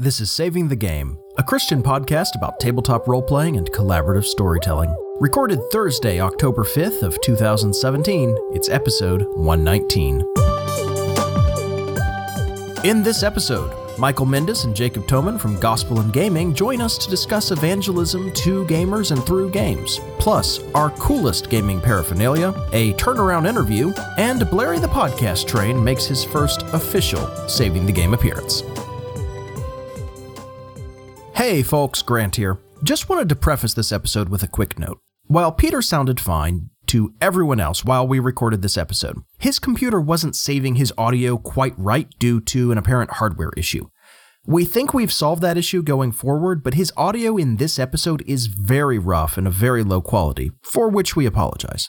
This is Saving the Game, a Christian podcast about tabletop role playing and collaborative storytelling. Recorded Thursday, October 5th of 2017, it's episode 119. In this episode, Michael Mendes and Jacob Toman from Gospel and Gaming join us to discuss evangelism to gamers and through games, plus our coolest gaming paraphernalia, a turnaround interview, and Blairy the Podcast Train makes his first official Saving the Game appearance. Hey folks, Grant here. Just wanted to preface this episode with a quick note. While Peter sounded fine, to everyone else while we recorded this episode. His computer wasn't saving his audio quite right due to an apparent hardware issue. We think we've solved that issue going forward, but his audio in this episode is very rough and of very low quality, for which we apologize.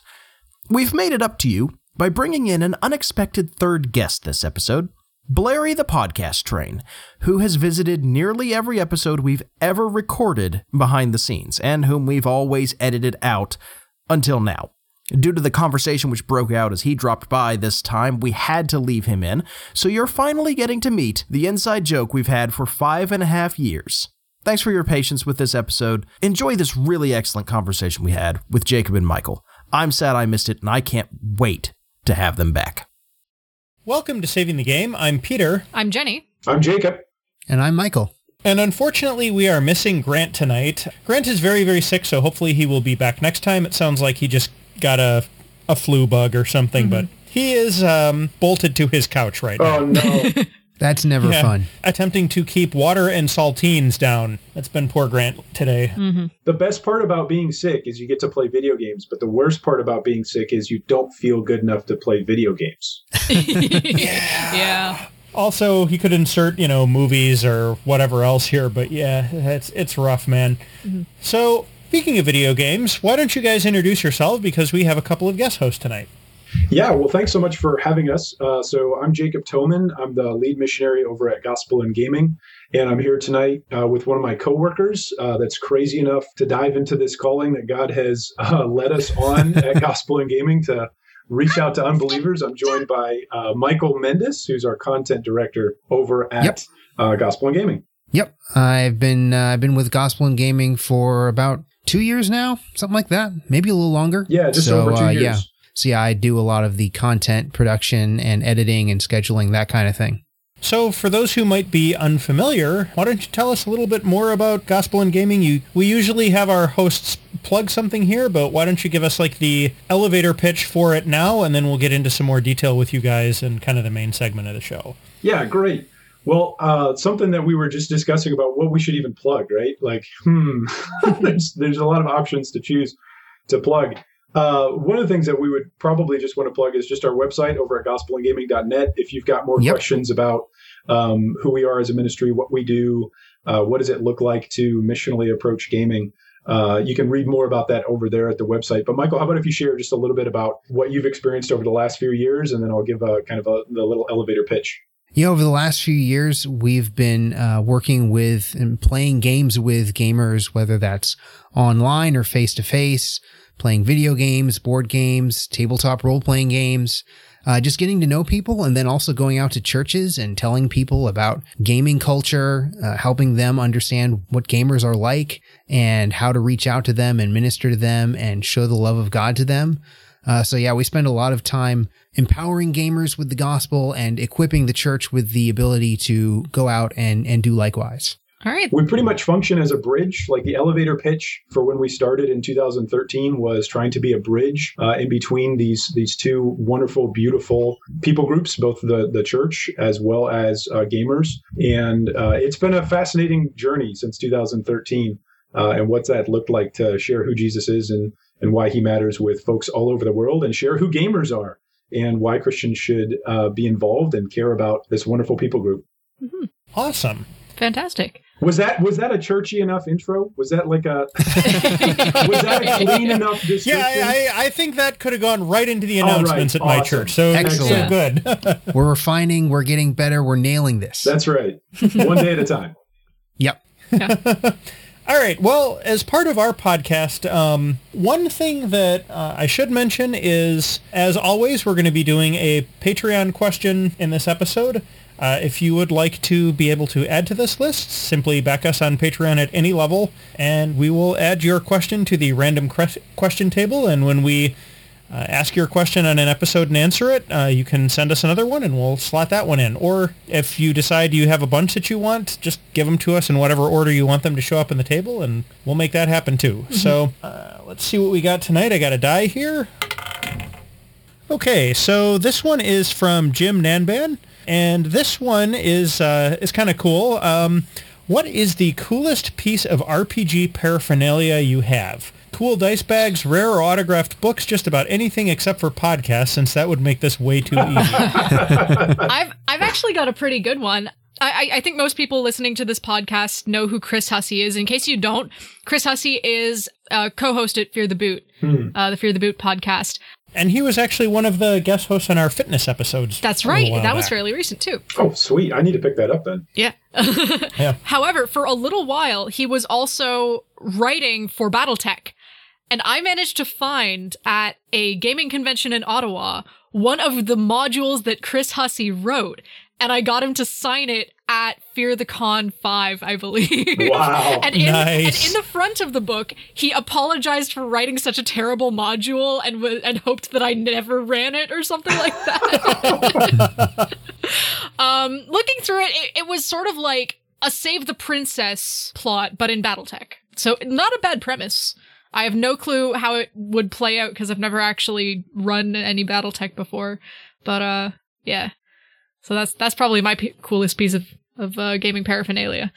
We've made it up to you by bringing in an unexpected third guest this episode, Blairy the Podcast Train, who has visited nearly every episode we've ever recorded behind the scenes, and whom we've always edited out until now. Due to the conversation which broke out as he dropped by this time, we had to leave him in, so you're finally getting to meet the inside joke we've had for five and a half years. Thanks for your patience with this episode. Enjoy this really excellent conversation we had with Jacob and Michael. I'm sad I missed it, and I can't wait to have them back. Welcome to Saving the Game. I'm Peter. I'm Jenny. I'm Jacob. And I'm Michael. And unfortunately, we are missing Grant tonight. Grant is very, very sick, so hopefully he will be back next time. It sounds like he just got a, a flu bug or something, mm-hmm. but he is um, bolted to his couch right now. Oh, no. That's never yeah, fun. Attempting to keep water and saltines down. That's been poor Grant today. Mm-hmm. The best part about being sick is you get to play video games, but the worst part about being sick is you don't feel good enough to play video games. yeah. yeah. Also, he could insert, you know, movies or whatever else here, but yeah, it's it's rough, man. Mm-hmm. So, speaking of video games, why don't you guys introduce yourself because we have a couple of guest hosts tonight. Yeah, well, thanks so much for having us. Uh, so I'm Jacob Toman. I'm the lead missionary over at Gospel and Gaming, and I'm here tonight uh, with one of my coworkers uh, that's crazy enough to dive into this calling that God has uh, led us on at Gospel and Gaming to reach out to unbelievers. I'm joined by uh, Michael Mendes, who's our content director over at yep. Uh, Gospel and Gaming. Yep, I've been I've been with Gospel and Gaming for about two years now, something like that, maybe a little longer. Yeah, just so, over two years. Yeah. So yeah, I do a lot of the content production and editing and scheduling, that kind of thing. So for those who might be unfamiliar, why don't you tell us a little bit more about Gospel and Gaming? You, we usually have our hosts plug something here, but why don't you give us like the elevator pitch for it now, and then we'll get into some more detail with you guys and kind of the main segment of the show. Yeah, great. Well, uh, something that we were just discussing about what we should even plug, right? Like, hmm, there's there's a lot of options to choose to plug. Uh, one of the things that we would probably just want to plug is just our website over at gospelandgaming.net. If you've got more yep. questions about um, who we are as a ministry, what we do, uh, what does it look like to missionally approach gaming, uh, you can read more about that over there at the website. But Michael, how about if you share just a little bit about what you've experienced over the last few years, and then I'll give a kind of a the little elevator pitch. Yeah, over the last few years, we've been uh, working with and playing games with gamers, whether that's online or face to face playing video games, board games, tabletop role playing games, uh, just getting to know people and then also going out to churches and telling people about gaming culture, uh, helping them understand what gamers are like and how to reach out to them and minister to them and show the love of God to them. Uh, so yeah, we spend a lot of time empowering gamers with the gospel and equipping the church with the ability to go out and, and do likewise. All right. We pretty much function as a bridge. Like the elevator pitch for when we started in 2013 was trying to be a bridge uh, in between these these two wonderful, beautiful people groups, both the the church as well as uh, gamers. And uh, it's been a fascinating journey since 2013, uh, and what's that looked like to share who Jesus is and and why he matters with folks all over the world, and share who gamers are and why Christians should uh, be involved and care about this wonderful people group. Mm-hmm. Awesome. Fantastic. Was that was that a churchy enough intro? Was that like a was that a clean enough description? Yeah, I, I think that could have gone right into the announcements right, at awesome. my church. So excellent, good. we're refining, we're getting better, we're nailing this. That's right, one day at a time. Yep. All right. Well, as part of our podcast, um, one thing that uh, I should mention is, as always, we're going to be doing a Patreon question in this episode. Uh, if you would like to be able to add to this list, simply back us on Patreon at any level, and we will add your question to the random cre- question table. And when we uh, ask your question on an episode and answer it, uh, you can send us another one, and we'll slot that one in. Or if you decide you have a bunch that you want, just give them to us in whatever order you want them to show up in the table, and we'll make that happen too. So uh, let's see what we got tonight. I got a die here. Okay, so this one is from Jim Nanban. And this one is uh, is kind of cool. Um, what is the coolest piece of RPG paraphernalia you have? Cool dice bags, rare or autographed books, just about anything except for podcasts, since that would make this way too easy. I've I've actually got a pretty good one. I, I think most people listening to this podcast know who Chris Hussey is. In case you don't, Chris Hussey is a co-host at Fear the Boot, uh, the Fear the Boot podcast. And he was actually one of the guest hosts on our fitness episodes. That's right. while That was fairly recent too. Oh, sweet. I need to pick that up then. Yeah. Yeah. However, for a little while, he was also writing for Battletech. And I managed to find at a gaming convention in Ottawa one of the modules that Chris Hussey wrote. And I got him to sign it at Fear the Con 5, I believe. Wow. and, in, Nice. and in the front of the book, he apologized for writing such a terrible module and, w- and hoped that I never ran it or something like that. um, looking through it, it, it was sort of like a Save the Princess plot, but in Battletech. So not a bad premise. I have no clue how it would play out because I've never actually run any Battletech before. But uh, yeah. So that's that's probably my p- coolest piece of of uh, gaming paraphernalia.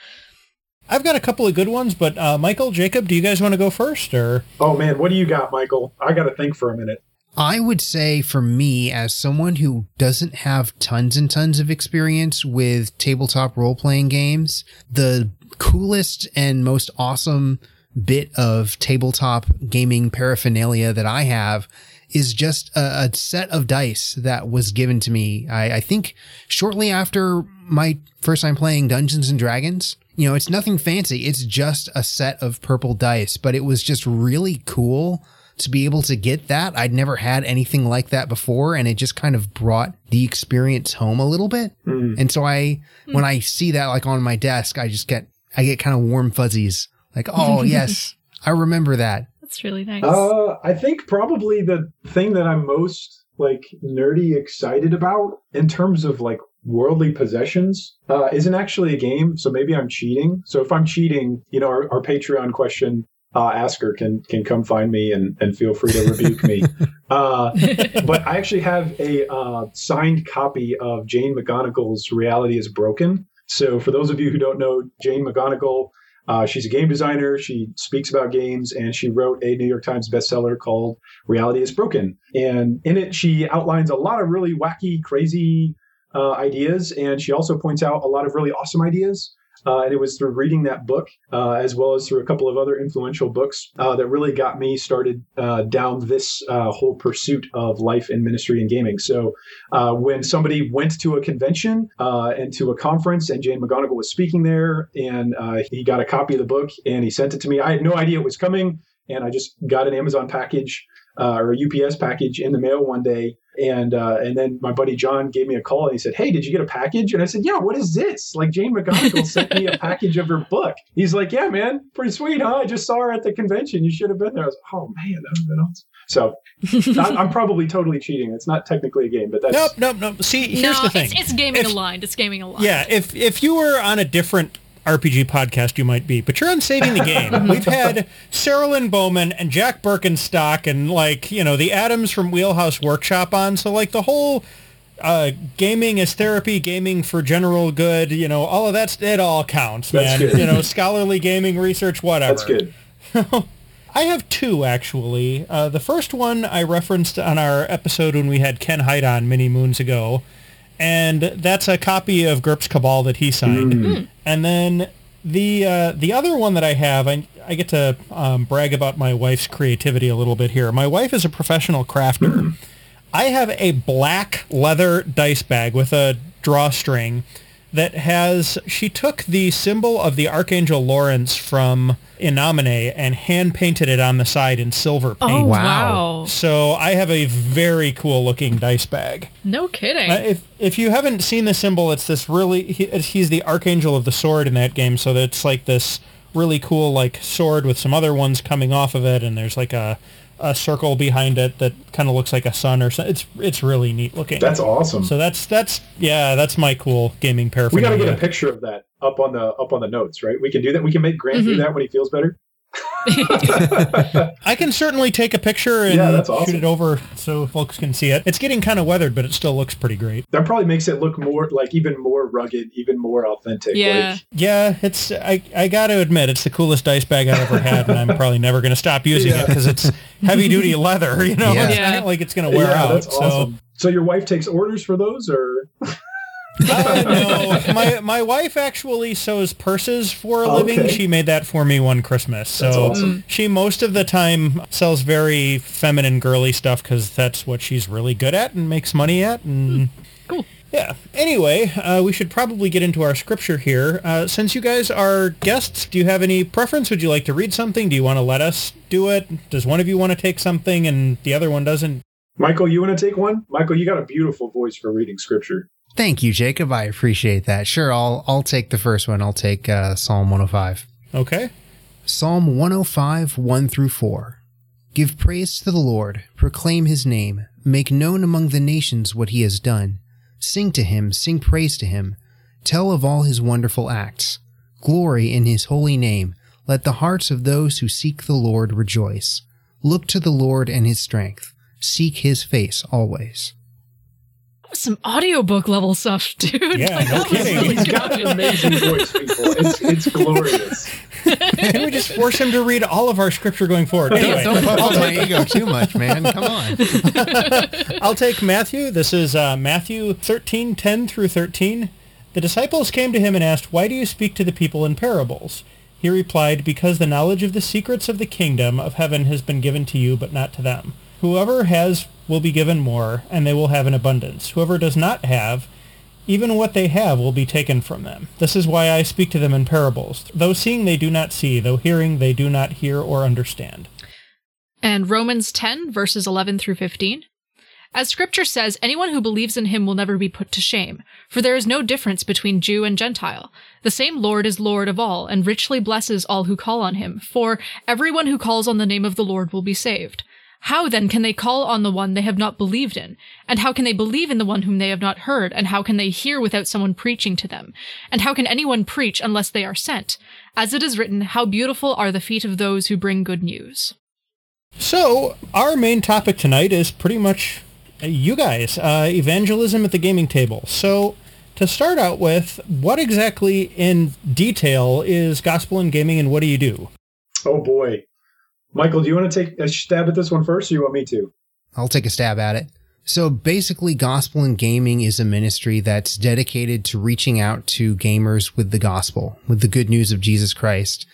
I've got a couple of good ones, but uh, Michael, Jacob, do you guys want to go first, or Oh man, what do you got, Michael? I got to think for a minute. I would say for me, as someone who doesn't have tons and tons of experience with tabletop role playing games, the coolest and most awesome bit of tabletop gaming paraphernalia that I have is just a, a set of dice that was given to me. I, I think shortly after my first time playing Dungeons and Dragons. You know, it's nothing fancy. It's just a set of purple dice, but it was just really cool to be able to get that. I'd never had anything like that before, and it just kind of brought the experience home a little bit. Mm-hmm. And so I, when I see that like on my desk, I just get, I get kind of warm fuzzies. Like, oh yes, I remember that. That's really nice. Uh, I think probably the thing that I'm most like nerdy excited about in terms of like worldly possessions uh, isn't actually a game. So maybe I'm cheating. So if I'm cheating, you know, our, our Patreon question uh, asker can can come find me and, and feel free to rebuke me. Uh, but I actually have a uh, signed copy of Jane McGonigal's Reality is Broken. So for those of you who don't know Jane McGonigal, uh, she's a game designer. She speaks about games, and she wrote a New York Times bestseller called "Reality Is Broken." And in it, she outlines a lot of really wacky, crazy uh, ideas, and she also points out a lot of really awesome ideas. Uh, and it was through reading that book, uh, as well as through a couple of other influential books, uh, that really got me started uh, down this uh, whole pursuit of life in ministry and gaming. So, uh, when somebody went to a convention and to a conference, and Jane McGonigal was speaking there, and he got a copy of the book and he sent it to me, I had no idea it was coming, and I just got an Amazon package or a UPS package in the mail one day. And uh, and then my buddy John gave me a call and he said, "Hey, did you get a package?" And I said, "Yeah, what is this?" Like Jane McGonigal sent me a package of her book. He's like, "Yeah, man, pretty sweet, huh? I just saw her at the convention. You should have been there." I was like, "Oh man, that would have been awesome." So I'm, I'm probably totally cheating. It's not technically a game, but that's nope, nope, nope. See, here's no, the thing. It's, it's gaming If- aligned. It's gaming aligned. Yeah, if if you were on a different RPG podcast, you might be, but you're on Saving the Game. We've had Sarah Lynn Bowman and Jack Berkenstock and like you know the Adams from Wheelhouse Workshop on, so like the whole uh, gaming as therapy, gaming for general good, you know, all of that, it all counts, man. You know, scholarly gaming research, whatever. that's good. I have two actually. Uh, the first one I referenced on our episode when we had Ken Hite on many moons ago, and that's a copy of GURPS Cabal that he signed. And then the uh, the other one that I have, I, I get to um, brag about my wife's creativity a little bit here. My wife is a professional crafter. I have a black leather dice bag with a drawstring that has she took the symbol of the archangel Laurence from In Nomine and hand painted it on the side in silver Oh paint. Wow. wow. So I have a very cool looking dice bag. No kidding. Uh, if if you haven't seen the symbol, it's this really he, he's the archangel of the sword in that game. So it's like this really cool like sword with some other ones coming off of it, and there's like a a circle behind it that kind of looks like a sun or something. It's it's really neat looking. That's awesome. so that's that's yeah, that's my cool gaming paraphernalia. we got to get a picture of that up on the up on the notes, right? We can do that. We can make Grant do Mhm. that when he feels better. I can certainly take a picture and Yeah, that's shoot it over so folks can see it. It's getting kind of weathered, but it still looks pretty great. That probably makes it look more like even more rugged, even more authentic. yeah. Like, Yeah, it's I I got to admit it's the coolest dice bag I've ever had, and I'm probably never going to stop using it because it's heavy duty leather. You know, Yeah. it's Yeah. not like it's going to wear yeah, out. that's so awesome. So your wife takes orders for those, or Uh, no, my my wife actually sews purses for a living. Okay. She made that for me one Christmas. So awesome. she most of the time sells very feminine, girly stuff because that's what she's really good at and makes money at. And Cool. yeah. Anyway, uh, we should probably get into our scripture here. Uh, since you guys are guests, do you have any preference? Would you like to read something? Do you want to let us do it? Does one of you want to take something and the other one doesn't? Michael, you want to take one? Michael, you got a beautiful voice for reading scripture. Thank you, Jacob. I appreciate that. Sure, I'll I'll take the first one. I'll take uh, Psalm 105. Okay. Psalm 105, 1 through 4. Give praise to the Lord, proclaim his name, make known among the nations what he has done. Sing to him, sing praise to him, tell of all his wonderful acts. Glory in his holy name. Let the hearts of those who seek the Lord rejoice. Look to the Lord and his strength. Seek his face always. Some audiobook level stuff, dude. Yeah, Like, no kidding. really He's got an amazing voice, people. It's, it's glorious. Can we just force him to read all of our scripture going forward? Anyway, Don't puff up my ego too much, man. Come on. I'll take Matthew. This is uh, Matthew 13, 10 through 13. The disciples came to him and asked, Why do you speak to the people in parables? He replied, Because the knowledge of the secrets of the kingdom of heaven has been given to you, but not to them. Whoever has will be given more, and they will have an abundance. Whoever does not have, even what they have will be taken from them. This is why I speak to them in parables. Though seeing they do not see, though hearing they do not hear or understand. And Romans 10, verses 11 through 15. As scripture says, anyone who believes in him will never be put to shame, for there is no difference between Jew and Gentile. The same Lord is Lord of all, and richly blesses all who call on him, for everyone who calls on the name of the Lord will be saved. How then can they call on the one they have not believed in? And how can they believe in the one whom they have not heard? And how can they hear without someone preaching to them? And how can anyone preach unless they are sent? As it is written, how beautiful are the feet of those who bring good news. So, our main topic tonight is pretty much uh, you guys, uh, evangelism at the gaming table. So, to start out with, what exactly in detail is gospel and gaming and what do you do? Oh boy. Michael, do you want to take a stab at this one first, or you want me to? I'll take a stab at it. So basically, Gospel and Gaming is a ministry that's dedicated to reaching out to gamers with the gospel, with the good news of Jesus Christ,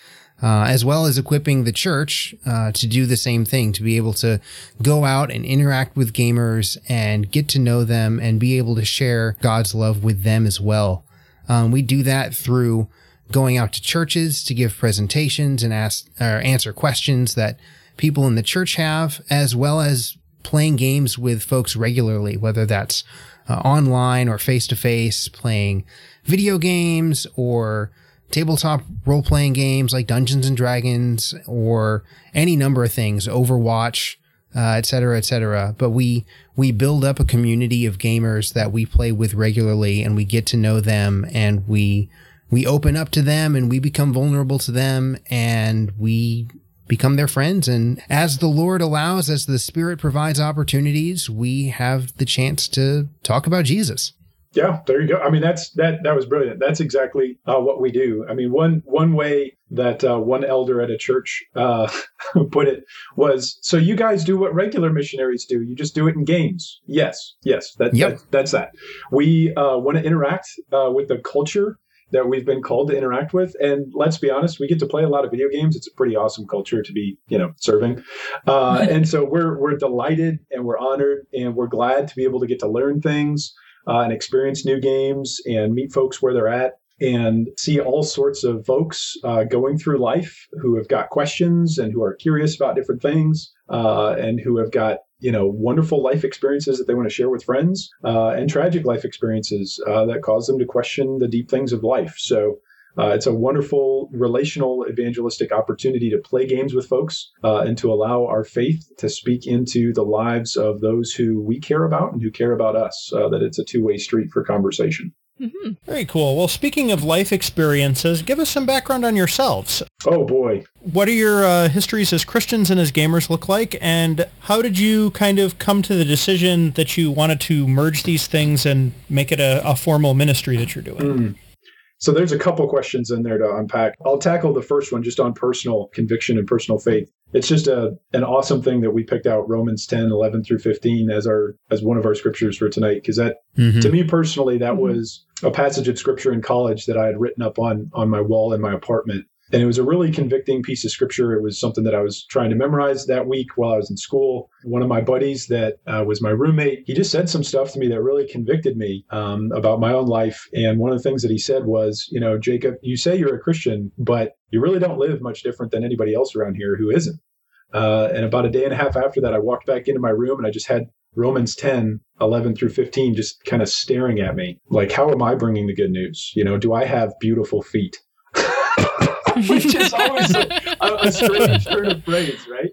uh, as well as equipping the church uh, to do the same thing, to be able to go out and interact with gamers and get to know them and be able to share God's love with them as well. Um, we do that through going out to churches to give presentations and ask or answer questions that people in the church have, as well as playing games with folks regularly, whether that's uh, online or face to face, playing video games or tabletop role playing games like Dungeons and Dragons or any number of things, Overwatch, uh, et cetera, et cetera. But we we build up a community of gamers that we play with regularly, and we get to know them, and we we open up to them, and we become vulnerable to them, and we become their friends. And as the Lord allows, as the Spirit provides opportunities, we have the chance to talk about Jesus. Yeah, there you go. I mean, that's that that was brilliant. That's exactly uh, what we do. I mean, one one way that uh, one elder at a church uh, put it was, "So you guys do what regular missionaries do? You just do it in games." Yes, yes, that, Yep. that that's that. We uh, want to interact uh, with the culture that we've been called to interact with, and let's be honest, we get to play a lot of video games. It's a pretty awesome culture to be, you know, serving, uh, and so we're we're delighted and we're honored and we're glad to be able to get to learn things uh, and experience new games and meet folks where they're at and see all sorts of folks uh, going through life who have got questions and who are curious about different things uh, and who have got you know wonderful life experiences that they want to share with friends uh, and tragic life experiences uh, that cause them to question the deep things of life so uh, it's a wonderful relational evangelistic opportunity to play games with folks uh, and to allow our faith to speak into the lives of those who we care about and who care about us. Uh, that it's a two way street for conversation. Mm-hmm. Very cool. Well, speaking of life experiences, give us some background on yourselves. Oh boy. What are your uh, histories as Christians and as gamers look like? And how did you kind of come to the decision that you wanted to merge these things and make it a, a formal ministry that you're doing? Mm. So there's a couple questions in there to unpack. I'll tackle the first one just on personal conviction and personal faith. It's just a an awesome thing that we picked out Romans 10, 11 through 15 as our as one of our scriptures for tonight because that mm-hmm. to me personally that mm-hmm. was a passage of scripture in college that I had written up on on my wall in my apartment and it was a really convicting piece of scripture. It was something that I was trying to memorize that week while I was in school. One of my buddies that uh, was my roommate, he just said some stuff to me that really convicted me um, about my own life. And one of the things that he said was, you know, Jacob, you say you're a Christian, but you really don't live much different than anybody else around here who isn't. Uh, and about a day and a half after that, I walked back into my room and I just had Romans 10, 11 through 15 just kind of staring at me. Like, how am I bringing the good news? You know, do I have beautiful feet? which is always a, a strange turn of phrase, right?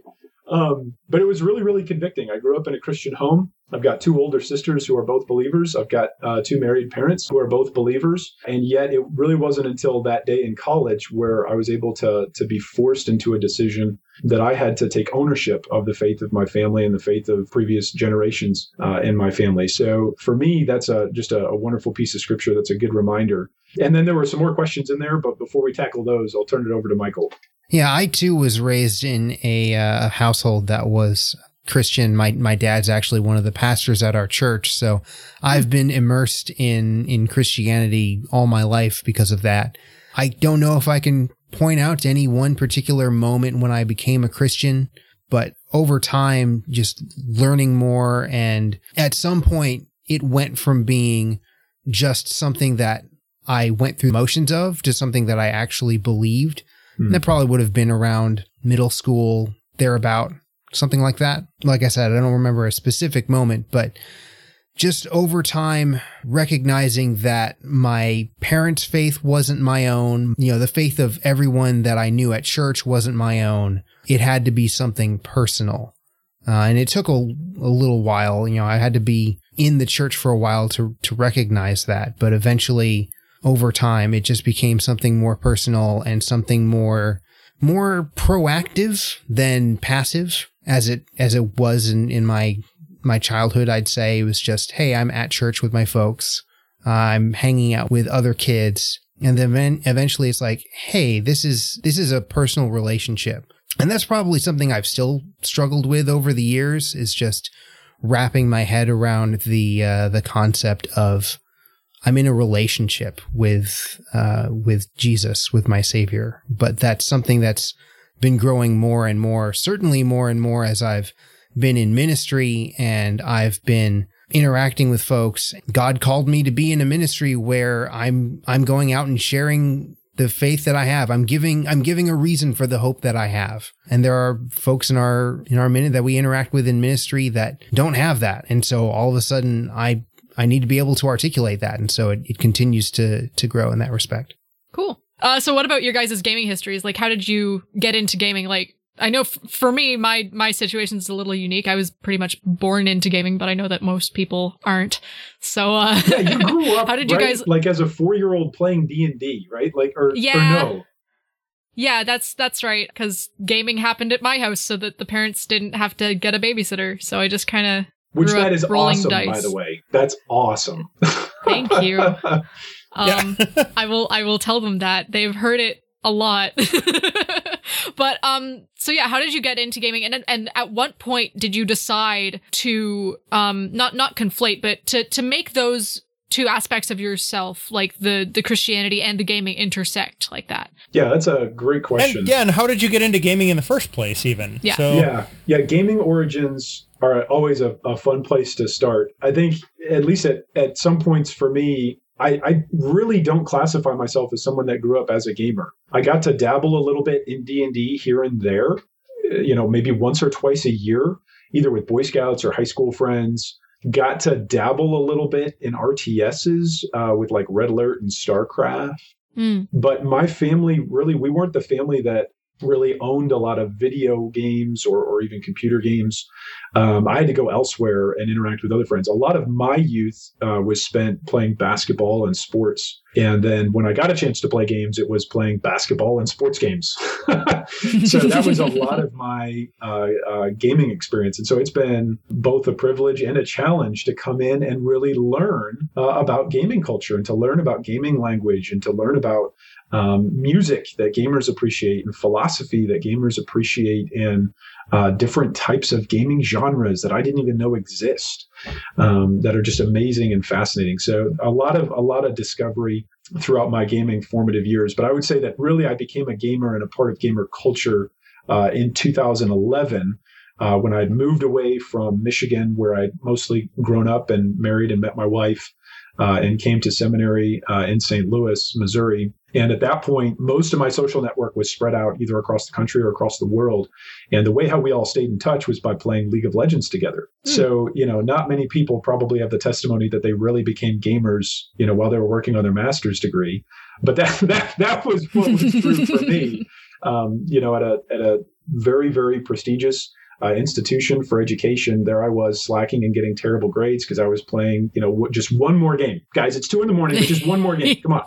Um, but it was really, really convicting. I grew up in a Christian home. I've got two older sisters who are both believers. I've got uh, two married parents who are both believers. And yet, it really wasn't until that day in college where I was able to to be forced into a decision that I had to take ownership of the faith of my family and the faith of previous generations uh, in my family. So for me, that's a just a, a wonderful piece of scripture. That's a good reminder. And then there were some more questions in there, but before we tackle those, I'll turn it over to Michael. Yeah, I too was raised in a uh, household that was Christian. My my dad's actually one of the pastors at our church, so I've been immersed in in Christianity all my life because of that. I don't know if I can point out to any one particular moment when I became a Christian, but over time, just learning more, and at some point, it went from being just something that I went through motions of to something that I actually believed. Mm. That probably would have been around middle school, thereabout, something like that. Like I said, I don't remember a specific moment, but just over time recognizing that my parents' faith wasn't my own, you know, the faith of everyone that I knew at church wasn't my own. It had to be something personal. Uh, and it took a, a little while, you know, I had to be in the church for a while to, to recognize that. But eventually, over time, it just became something more personal and something more, more proactive than passive as it, as it was in, in my, my childhood. I'd say was just, Hey, I'm at church with my folks. I'm hanging out with other kids. And then eventually it's like, Hey, this is, this is a personal relationship. And that's probably something I've still struggled with over the years is just wrapping my head around the, uh, the concept of, I'm in a relationship with uh, with Jesus, with my Savior. But that's something that's been growing more and more, certainly more and more as I've been in ministry and I've been interacting with folks. God called me to be in a ministry where I'm I'm going out and sharing the faith that I have. I'm giving I'm giving a reason for the hope that I have. And there are folks in our in our minute that we interact with in ministry that don't have that. And so all of a sudden I I need to be able to articulate that. And so it, it continues to, to grow in that respect. Cool. Uh, so what about your guys' gaming histories? Like, how did you get into gaming? Like, I know f- for me, my, my situation is a little unique. I was pretty much born into gaming, but I know that most people aren't. So, uh, yeah, you grew up, how did you guys, like as a four year old playing D and D, right? Like, or, yeah. or no? Yeah, that's that's right. Because gaming happened at my house, so that the parents didn't have to get a babysitter. So I just kind of which that is awesome, dice. by the way. That's awesome. Thank you. Um, I will I will tell them that they've heard it a lot. But um, so yeah, how did you get into gaming? And and at what point did you decide to um not not conflate, but to to make those two aspects of yourself, like the the Christianity and the gaming, intersect like that? Yeah, that's a great question. And, yeah, and how did you get into gaming in the first place? Even Yeah. So, Yeah, yeah. Gaming origins are always a, a fun place to start. I think, at least at, at some points for me, I, I really don't classify myself as someone that grew up as a gamer. I got to dabble a little bit in D and D here and there, uh, you know, maybe once or twice a year, either with Boy Scouts or high school friends. Got to dabble a little bit in RTSs uh, with like Red Alert and StarCraft Mm. but my family really we weren't the family that really owned a lot of video games or, or even computer games. Um, i had to go elsewhere and interact with other friends. A lot of my youth uh, was spent playing basketball and sports. And then when i got a chance to play games it was playing basketball and sports games. So that was a lot of my uh, uh, gaming experience. And so it's been both a privilege and a challenge to come in and really learn uh, about gaming culture and to learn about gaming language and to learn about um, music that gamers appreciate and philosophy that gamers appreciate and uh, different types of gaming genres that I didn't even know exist um, that are just amazing and fascinating. So a lot of a lot of discovery throughout my gaming formative years. But I would say that really I became a gamer and a part of gamer culture uh, in 2011. Uh, when I'd moved away from Michigan, where I'd mostly grown up and married and met my wife, uh, and came to seminary uh, in St. Louis, Missouri. And at that point, most of my social network was spread out either across the country or across the world. And the way how we all stayed in touch was by playing League of Legends together. Hmm. So, you know, not many people probably have the testimony that they really became gamers, you know, while they were working on their master's degree. But that that that was what was true for me. Um, you know, at a at a very very prestigious uh, institution for education, there I was slacking and getting terrible grades because I was playing, you know, w- just one more game. Guys, it's two in the morning, just one more game. Come on,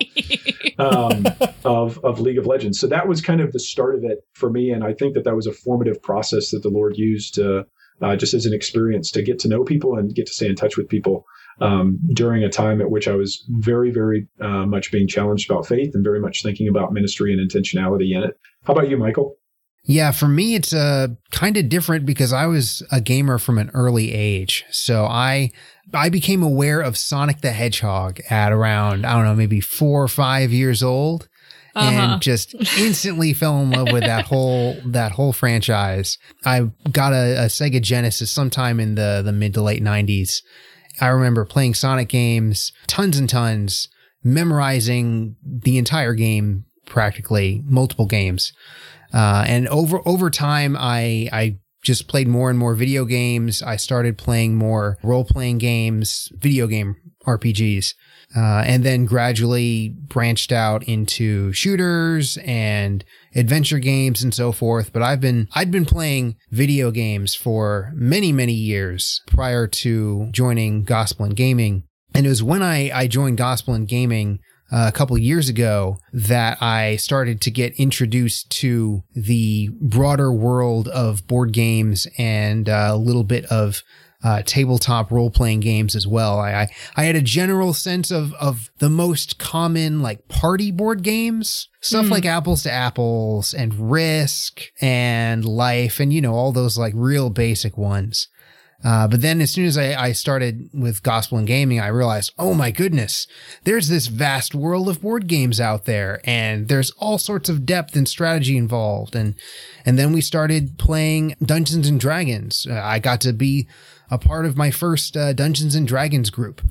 um, of of League of Legends. So that was kind of the start of it for me, and I think that that was a formative process that the Lord used to uh, just as an experience to get to know people and get to stay in touch with people. Um, during a time at which I was very, very uh, much being challenged about faith and very much thinking about ministry and intentionality in it. How about you, Michael? Yeah, for me, it's uh, kind of different because I was a gamer from an early age. So I I became aware of Sonic the Hedgehog at around, I don't know, maybe four or five years old. Uh-huh. And just instantly fell in love with that whole that whole franchise. I got a, a Sega Genesis sometime in the the mid to late nineties. I remember playing Sonic games, tons and tons, memorizing the entire game practically, multiple games. Uh, and over over time, I I just played more and more video games. I started playing more role playing games, video game RPGs, uh, and then gradually branched out into shooters and adventure games and so forth. But I've been I'd been playing video games for many many years prior to joining Gospel and Gaming. And it was when I, I joined Gospel and Gaming uh, a couple of years ago that I started to get introduced to the broader world of board games and uh, a little bit of uh, tabletop role playing games as well. I, I I had a general sense of of the most common like party board games, stuff like Apples to Apples and Risk and Life and you know all those like real basic ones. Uh, but then as soon as I, I started with gospel and gaming, I realized, oh my goodness, there's this vast world of board games out there and there's all sorts of depth and strategy involved. And, and then we started playing Dungeons and Dragons. Uh, I got to be a part of my first uh, Dungeons and Dragons group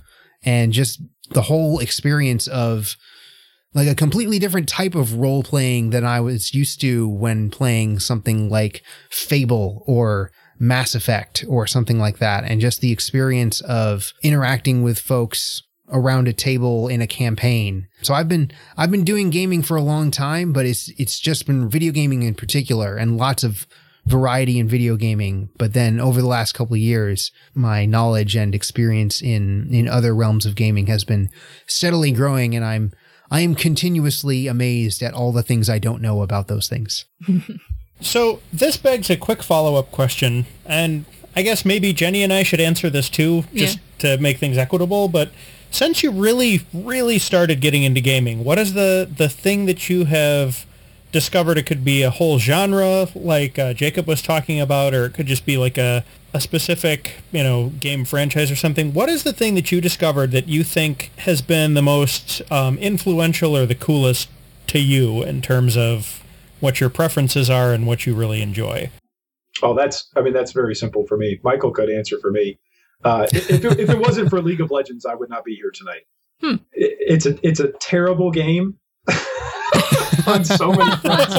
and just the whole experience of like a completely different type of role playing than I was used to when playing something like Fable or Mass Effect or something like that. And just the experience of interacting with folks around a table in a campaign. So I've been I've been doing gaming for a long time, but it's it's just been video gaming in particular and lots of variety in video gaming. But then over the last couple of years, my knowledge and experience in in other realms of gaming has been steadily growing and I'm I am continuously amazed at all the things I don't know about those things. So this begs a quick follow-up question, and I guess maybe Jenny and I should answer this too, just to make things equitable. But since you really, really started getting into gaming, what is the the thing that you have discovered it could be a whole genre like uh, Jacob was talking about, or it could just be like a, a specific, you know, game franchise or something. What is the thing that you discovered that you think has been the most um, influential or the coolest to you in terms of what your preferences are and what you really enjoy? Oh, that's, I mean, that's very simple for me. Michael could answer for me. Uh, if, it, if it wasn't for League of Legends, I would not be here tonight. Hmm. It, it's a it's a terrible game on so many fronts.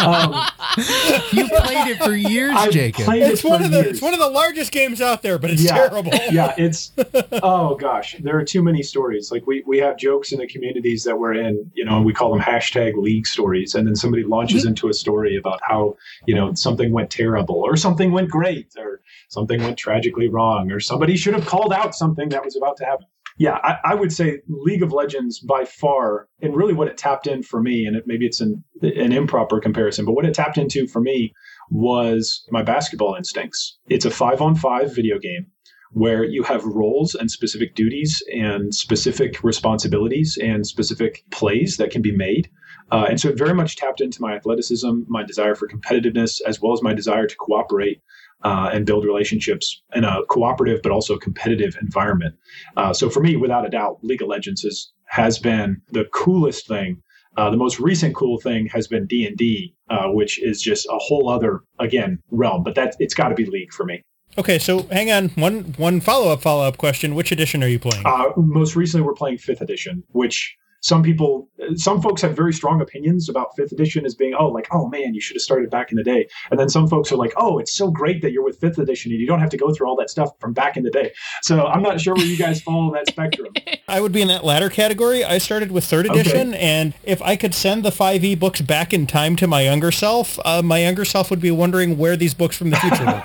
Um, You played it for years, I've Jacob. played It's it one for of the years. it's one of the largest games out there, but it's Yeah. terrible. yeah, it's oh gosh, there are too many stories. Like we we have jokes in the communities that we're in, you know, and we call them hashtag league stories, and then somebody launches into a story about how you know something went terrible or something went great or something went tragically wrong or somebody should have called out something that was about to happen. Yeah, I, I would say League of Legends by far, and really what it tapped in for me, and it, maybe it's an, an improper comparison, but what it tapped into for me was my basketball instincts. It's a five on five video game where you have roles and specific duties and specific responsibilities and specific plays that can be made. Uh, and so it very much tapped into my athleticism, my desire for competitiveness, as well as my desire to cooperate uh, and build relationships in a cooperative but also competitive environment. Uh, so for me, without a doubt, League of Legends is, has been the coolest thing. Uh, the most recent cool thing has been D and D, uh, which is just a whole other again realm. But that it's got to be League for me. Okay, so hang on. One one follow up follow up question. Which edition are you playing? Uh, most recently, we're playing fifth edition, which some people, some folks have very strong opinions about fifth edition as being, oh, like, oh man, you should have started back in the day. And then some folks are like, oh, it's so great that you're with fifth edition and you don't have to go through all that stuff from back in the day. So I'm not sure where you guys fall on that spectrum. I would be in that latter category. I started with third edition, and if I could send the 5e books back in time to my younger self, uh, my younger self would be wondering where these books from the future were.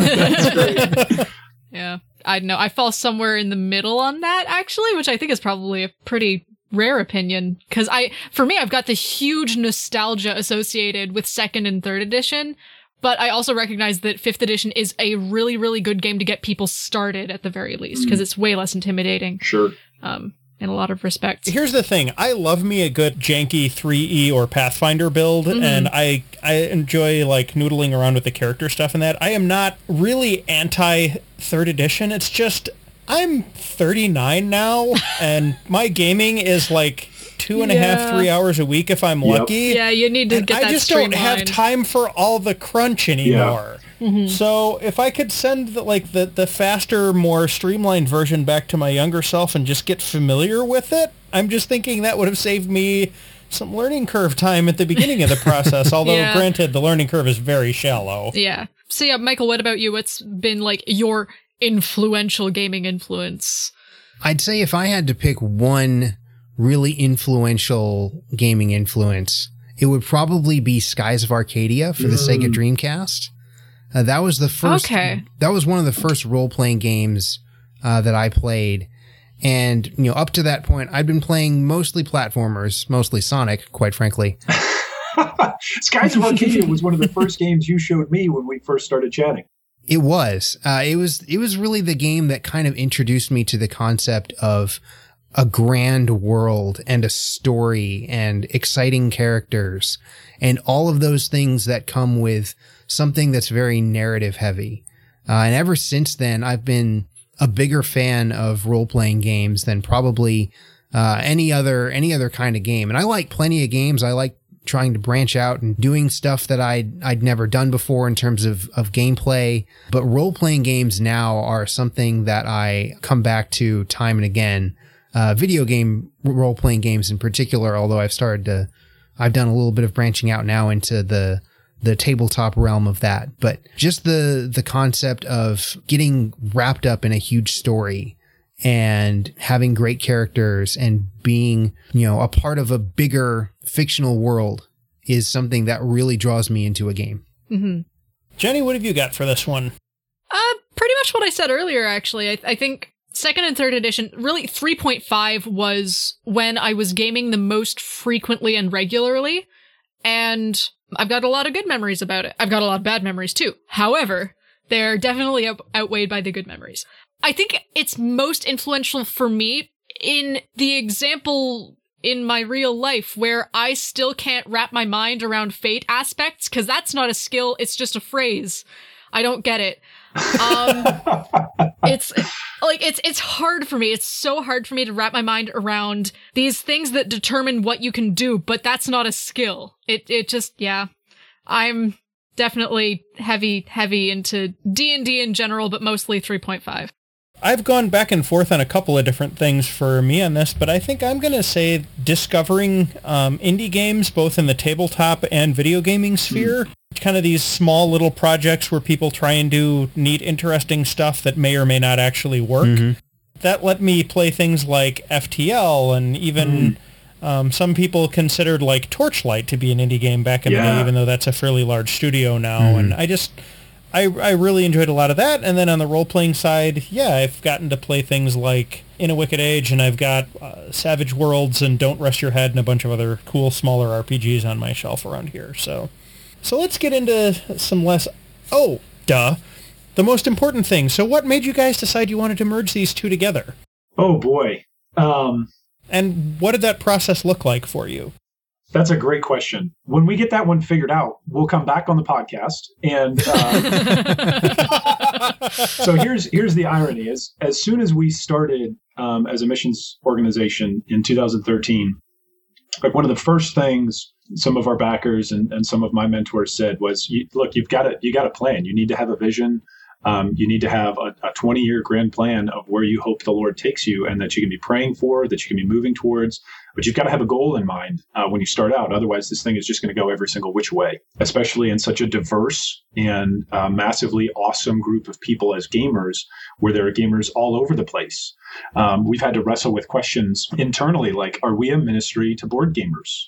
That's great. Yeah. I know. I fall somewhere in the middle on that actually, which I think is probably a pretty rare opinion because I, for me, I've got the huge nostalgia associated with second and third edition. But I also recognize that fifth edition is a really, really good game to get people started at the very least because it's way less intimidating Sure. um, in a lot of respects. Here's the thing. I love me a good janky 3E or Pathfinder build, and I I enjoy like noodling around with the character stuff and that. I am not really anti third edition. It's just I'm 39 now, and my gaming is like two and a half, Yeah. three hours a week if I'm Yep. lucky. yeah, you need to And get I that just don't have time for all the crunch anymore. Yeah. So if I could send the, like the the faster, more streamlined version back to my younger self and just get familiar with it, I'm just thinking that would have saved me some learning curve time at the beginning of the process. Although Yeah. granted, the learning curve is very shallow. Yeah. So yeah, Michael, what about you? What's been like your influential gaming influence? I'd say if I had to pick one really influential gaming influence, it would probably be Skies of Arcadia for the Sega Dreamcast. Uh, that was the first. Okay. That was one of the first role playing games uh, that I played, and you know, up to that point, I'd been playing mostly platformers, mostly Sonic, quite frankly. Skies of Arcadia was one of the first games you showed me when we first started chatting. It was. Uh, it was. It was really the game that kind of introduced me to the concept of a grand world and a story and exciting characters and all of those things that come with something that's very narrative heavy. Uh, and ever since then, I've been a bigger fan of role playing games than probably uh, any other any other kind of game. And I like plenty of games. I like trying to branch out and doing stuff that I'd I'd never done before in terms of of gameplay. But role playing games now are something that I come back to time and again. Uh, video game role playing games in particular, although I've started to, I've done a little bit of branching out now into the the tabletop realm of that. But just the the concept of getting wrapped up in a huge story and having great characters and being, you know, a part of a bigger fictional world is something that really draws me into a game. hmm Jenny, what have you got for this one? Uh, pretty much what I said earlier, actually. I, I think second and third edition, really 3.5 was when I was gaming the most frequently and regularly. And I've got a lot of good memories about it. I've got a lot of bad memories too. However, they're definitely out- outweighed by the good memories. I think it's most influential for me in the example in my real life where I still can't wrap my mind around fate aspects because that's not a skill, it's just a phrase. I don't get it. Um, it's like it's it's hard for me. It's so hard for me to wrap my mind around these things that determine what you can do, but that's not a skill. It it just yeah. I'm definitely heavy heavy into D&D in general, but mostly 3.5. I've gone back and forth on a couple of different things for me on this, but I think I'm going to say discovering um, indie games both in the tabletop and video gaming sphere. Mm. Kind of these small little projects where people try and do neat, interesting stuff that may or may not actually work. Mm-hmm. That let me play things like FTL and even mm. um, some people considered like Torchlight to be an indie game back in yeah. the day, even though that's a fairly large studio now. Mm. And I just I, I really enjoyed a lot of that. And then on the role-playing side, yeah, I've gotten to play things like In a Wicked Age, and I've got uh, Savage Worlds and Don't Rest Your Head and a bunch of other cool, smaller RPGs on my shelf around here. So, so let's get into some less... Oh, duh. The most important thing. So what made you guys decide you wanted to merge these two together? Oh, boy. Um, and what did that process look like for you? That's a great question. When we get that one figured out, we'll come back on the podcast. And uh, so here's here's the irony: is as soon as we started um, as a missions organization in 2013, like one of the first things some of our backers and, and some of my mentors said was, "Look, you've got to you got a plan. You need to have a vision. Um, you need to have a, a 20 year grand plan of where you hope the Lord takes you and that you can be praying for, that you can be moving towards. But you've got to have a goal in mind uh, when you start out. Otherwise, this thing is just going to go every single which way, especially in such a diverse and uh, massively awesome group of people as gamers, where there are gamers all over the place. Um, we've had to wrestle with questions internally like, are we a ministry to board gamers?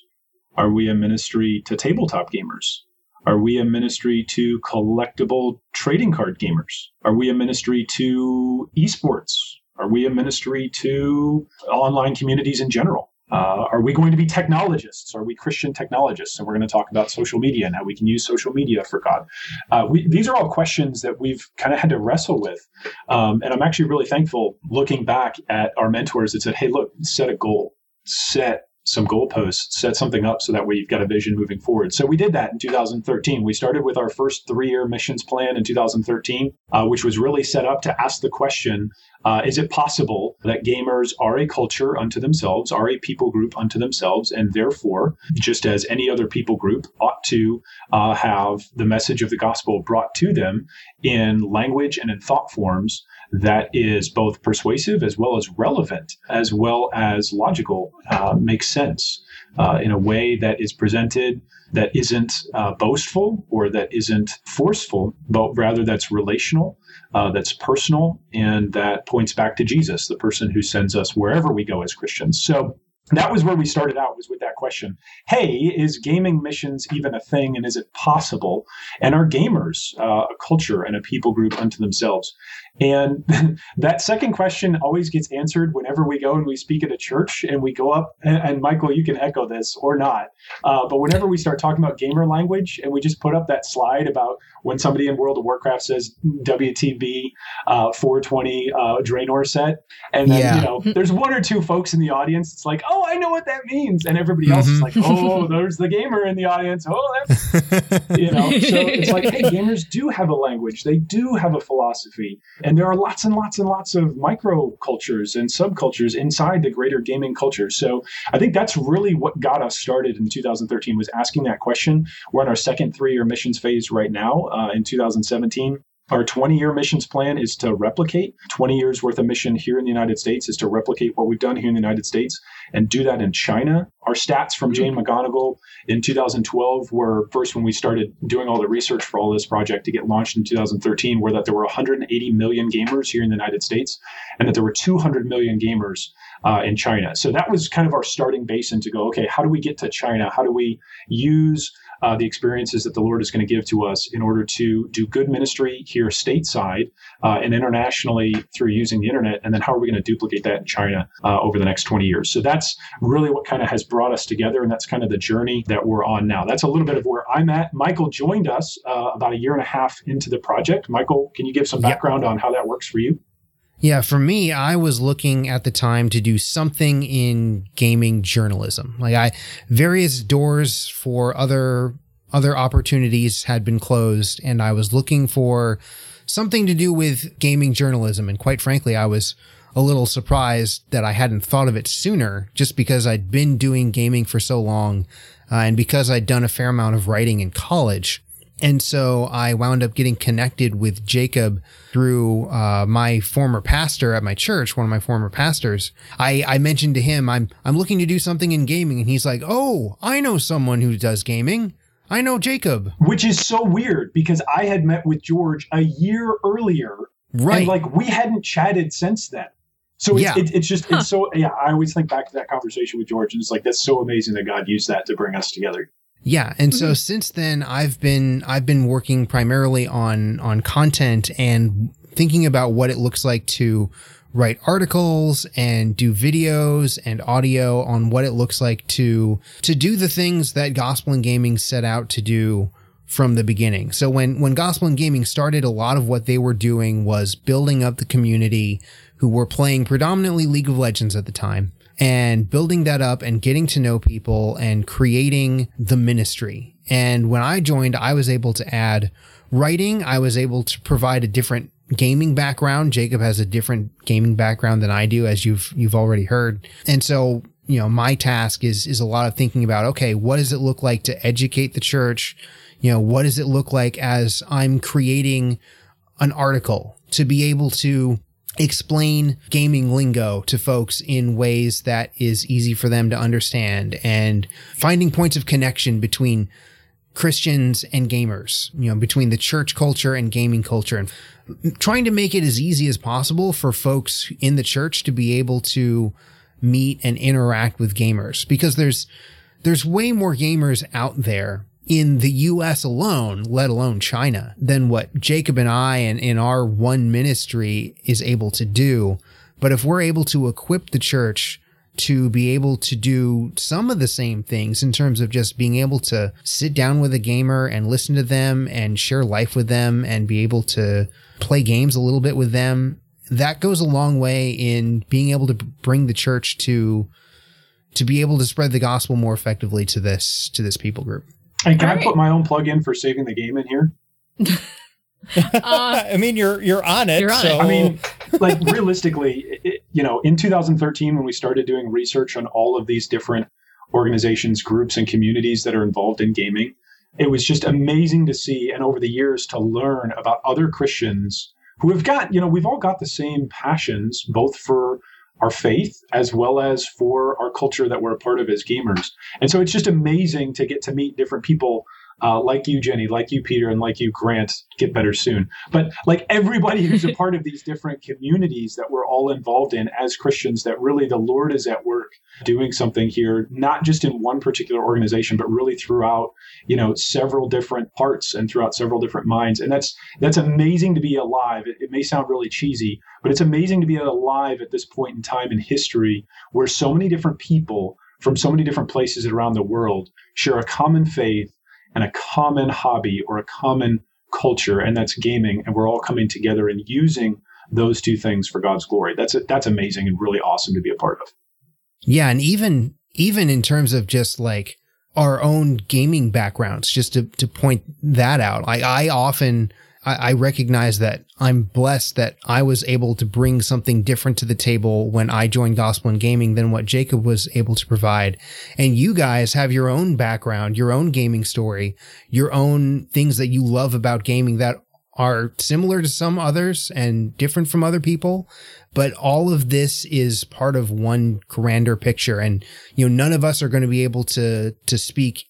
Are we a ministry to tabletop gamers? Are we a ministry to collectible trading card gamers? Are we a ministry to esports? Are we a ministry to online communities in general? Uh, are we going to be technologists? Are we Christian technologists? And we're going to talk about social media and how we can use social media for God. Uh, we, these are all questions that we've kind of had to wrestle with. Um, and I'm actually really thankful looking back at our mentors that said, hey, look, set a goal, set some goalposts, set something up so that way you've got a vision moving forward. So we did that in 2013. We started with our first three year missions plan in 2013, uh, which was really set up to ask the question uh, is it possible that gamers are a culture unto themselves, are a people group unto themselves, and therefore, just as any other people group, ought to uh, have the message of the gospel brought to them in language and in thought forms that is both persuasive as well as relevant, as well as logical, uh, makes sense uh, in a way that is presented that isn't uh, boastful or that isn't forceful, but rather that's relational, uh, that's personal, and that points back to Jesus, the person who sends us wherever we go as Christians. So that was where we started out was with that question hey is gaming missions even a thing and is it possible and are gamers uh, a culture and a people group unto themselves and that second question always gets answered whenever we go and we speak at a church and we go up, and, and Michael, you can echo this or not. Uh, but whenever we start talking about gamer language and we just put up that slide about when somebody in World of Warcraft says WTB uh, 420 uh, Draenor set, and then, yeah. you know, there's one or two folks in the audience, it's like, oh, I know what that means. And everybody else mm-hmm. is like, oh, there's the gamer in the audience. Oh, that's, you know, so it's like, hey, gamers do have a language, they do have a philosophy. And there are lots and lots and lots of micro cultures and subcultures inside the greater gaming culture. So I think that's really what got us started in 2013 was asking that question. We're in our second three-year missions phase right now uh, in 2017. Our 20 year missions plan is to replicate 20 years worth of mission here in the United States, is to replicate what we've done here in the United States and do that in China. Our stats from Jane McGonigal in 2012 were first when we started doing all the research for all this project to get launched in 2013, were that there were 180 million gamers here in the United States and that there were 200 million gamers uh, in China. So that was kind of our starting basin to go, okay, how do we get to China? How do we use uh, the experiences that the Lord is going to give to us in order to do good ministry here stateside uh, and internationally through using the internet. And then how are we going to duplicate that in China uh, over the next 20 years? So that's really what kind of has brought us together. And that's kind of the journey that we're on now. That's a little bit of where I'm at. Michael joined us uh, about a year and a half into the project. Michael, can you give some background yep. on how that works for you? Yeah, for me, I was looking at the time to do something in gaming journalism. Like I various doors for other other opportunities had been closed and I was looking for something to do with gaming journalism and quite frankly, I was a little surprised that I hadn't thought of it sooner just because I'd been doing gaming for so long uh, and because I'd done a fair amount of writing in college. And so I wound up getting connected with Jacob through uh, my former pastor at my church, one of my former pastors. I, I mentioned to him, I'm, I'm looking to do something in gaming. And he's like, Oh, I know someone who does gaming. I know Jacob. Which is so weird because I had met with George a year earlier. Right. And like we hadn't chatted since then. So it's, Yeah. it, it's just, it's so, yeah, I always think back to that conversation with George and it's like, that's so amazing that God used that to bring us together. Yeah, and so mm-hmm. since then I've been I've been working primarily on on content and thinking about what it looks like to write articles and do videos and audio on what it looks like to to do the things that Gospel and Gaming set out to do from the beginning. So when when Gospel and Gaming started a lot of what they were doing was building up the community who were playing predominantly League of Legends at the time and building that up and getting to know people and creating the ministry. And when I joined, I was able to add writing. I was able to provide a different gaming background. Jacob has a different gaming background than I do, as you've you've already heard. And so, you know, my task is is a lot of thinking about, okay, what does it look like to educate the church? You know, what does it look like as I'm creating an article to be able to explain gaming lingo to folks in ways that is easy for them to understand and finding points of connection between Christians and gamers, you know, between the church culture and gaming culture and trying to make it as easy as possible for folks in the church to be able to meet and interact with gamers because there's there's way more gamers out there in the US alone, let alone China, than what Jacob and I and in our one ministry is able to do. But if we're able to equip the church to be able to do some of the same things in terms of just being able to sit down with a gamer and listen to them and share life with them and be able to play games a little bit with them, that goes a long way in being able to bring the church to to be able to spread the gospel more effectively to this to this people group. And can All I right. put my own plug in for saving the game in here? Uh, I mean, you're you're on it. You're on so it. I mean, like realistically, it, you know, in 2013, when we started doing research on all of these different organizations, groups, and communities that are involved in gaming, it was just amazing to see and over the years to learn about other Christians who have got, you know, we've all got the same passions, both for our faith as well as for our culture that we're a part of as gamers. And so it's just amazing to get to meet different people uh, like you, Jenny, like you, Peter, and like you, Grant. Get better soon. But like everybody who's a part of these different communities that we're all involved in as Christians, that really the Lord is at work doing something here, not just in one particular organization, but really throughout, you know, several different parts and throughout several different minds. And that's that's amazing to be alive. It, it may sound really cheesy, but it's amazing to be alive at this point in time in history where so many different people from so many different places around the world share a common faith and a common hobby or a common culture, and that's gaming. And we're all coming together and using those two things for God's glory. That's that's amazing and really awesome to be a part of. Yeah, and even even in terms of just like our own gaming backgrounds, just to to point that out. I I often I, I recognize that I'm blessed that I was able to bring something different to the table when I joined Gospel and Gaming than what Jacob was able to provide. And you guys have your own background, your own gaming story, your own things that you love about gaming that are similar to some others and different from other people. But all of this is part of one grander picture. And you know none of us are going to be able to to speak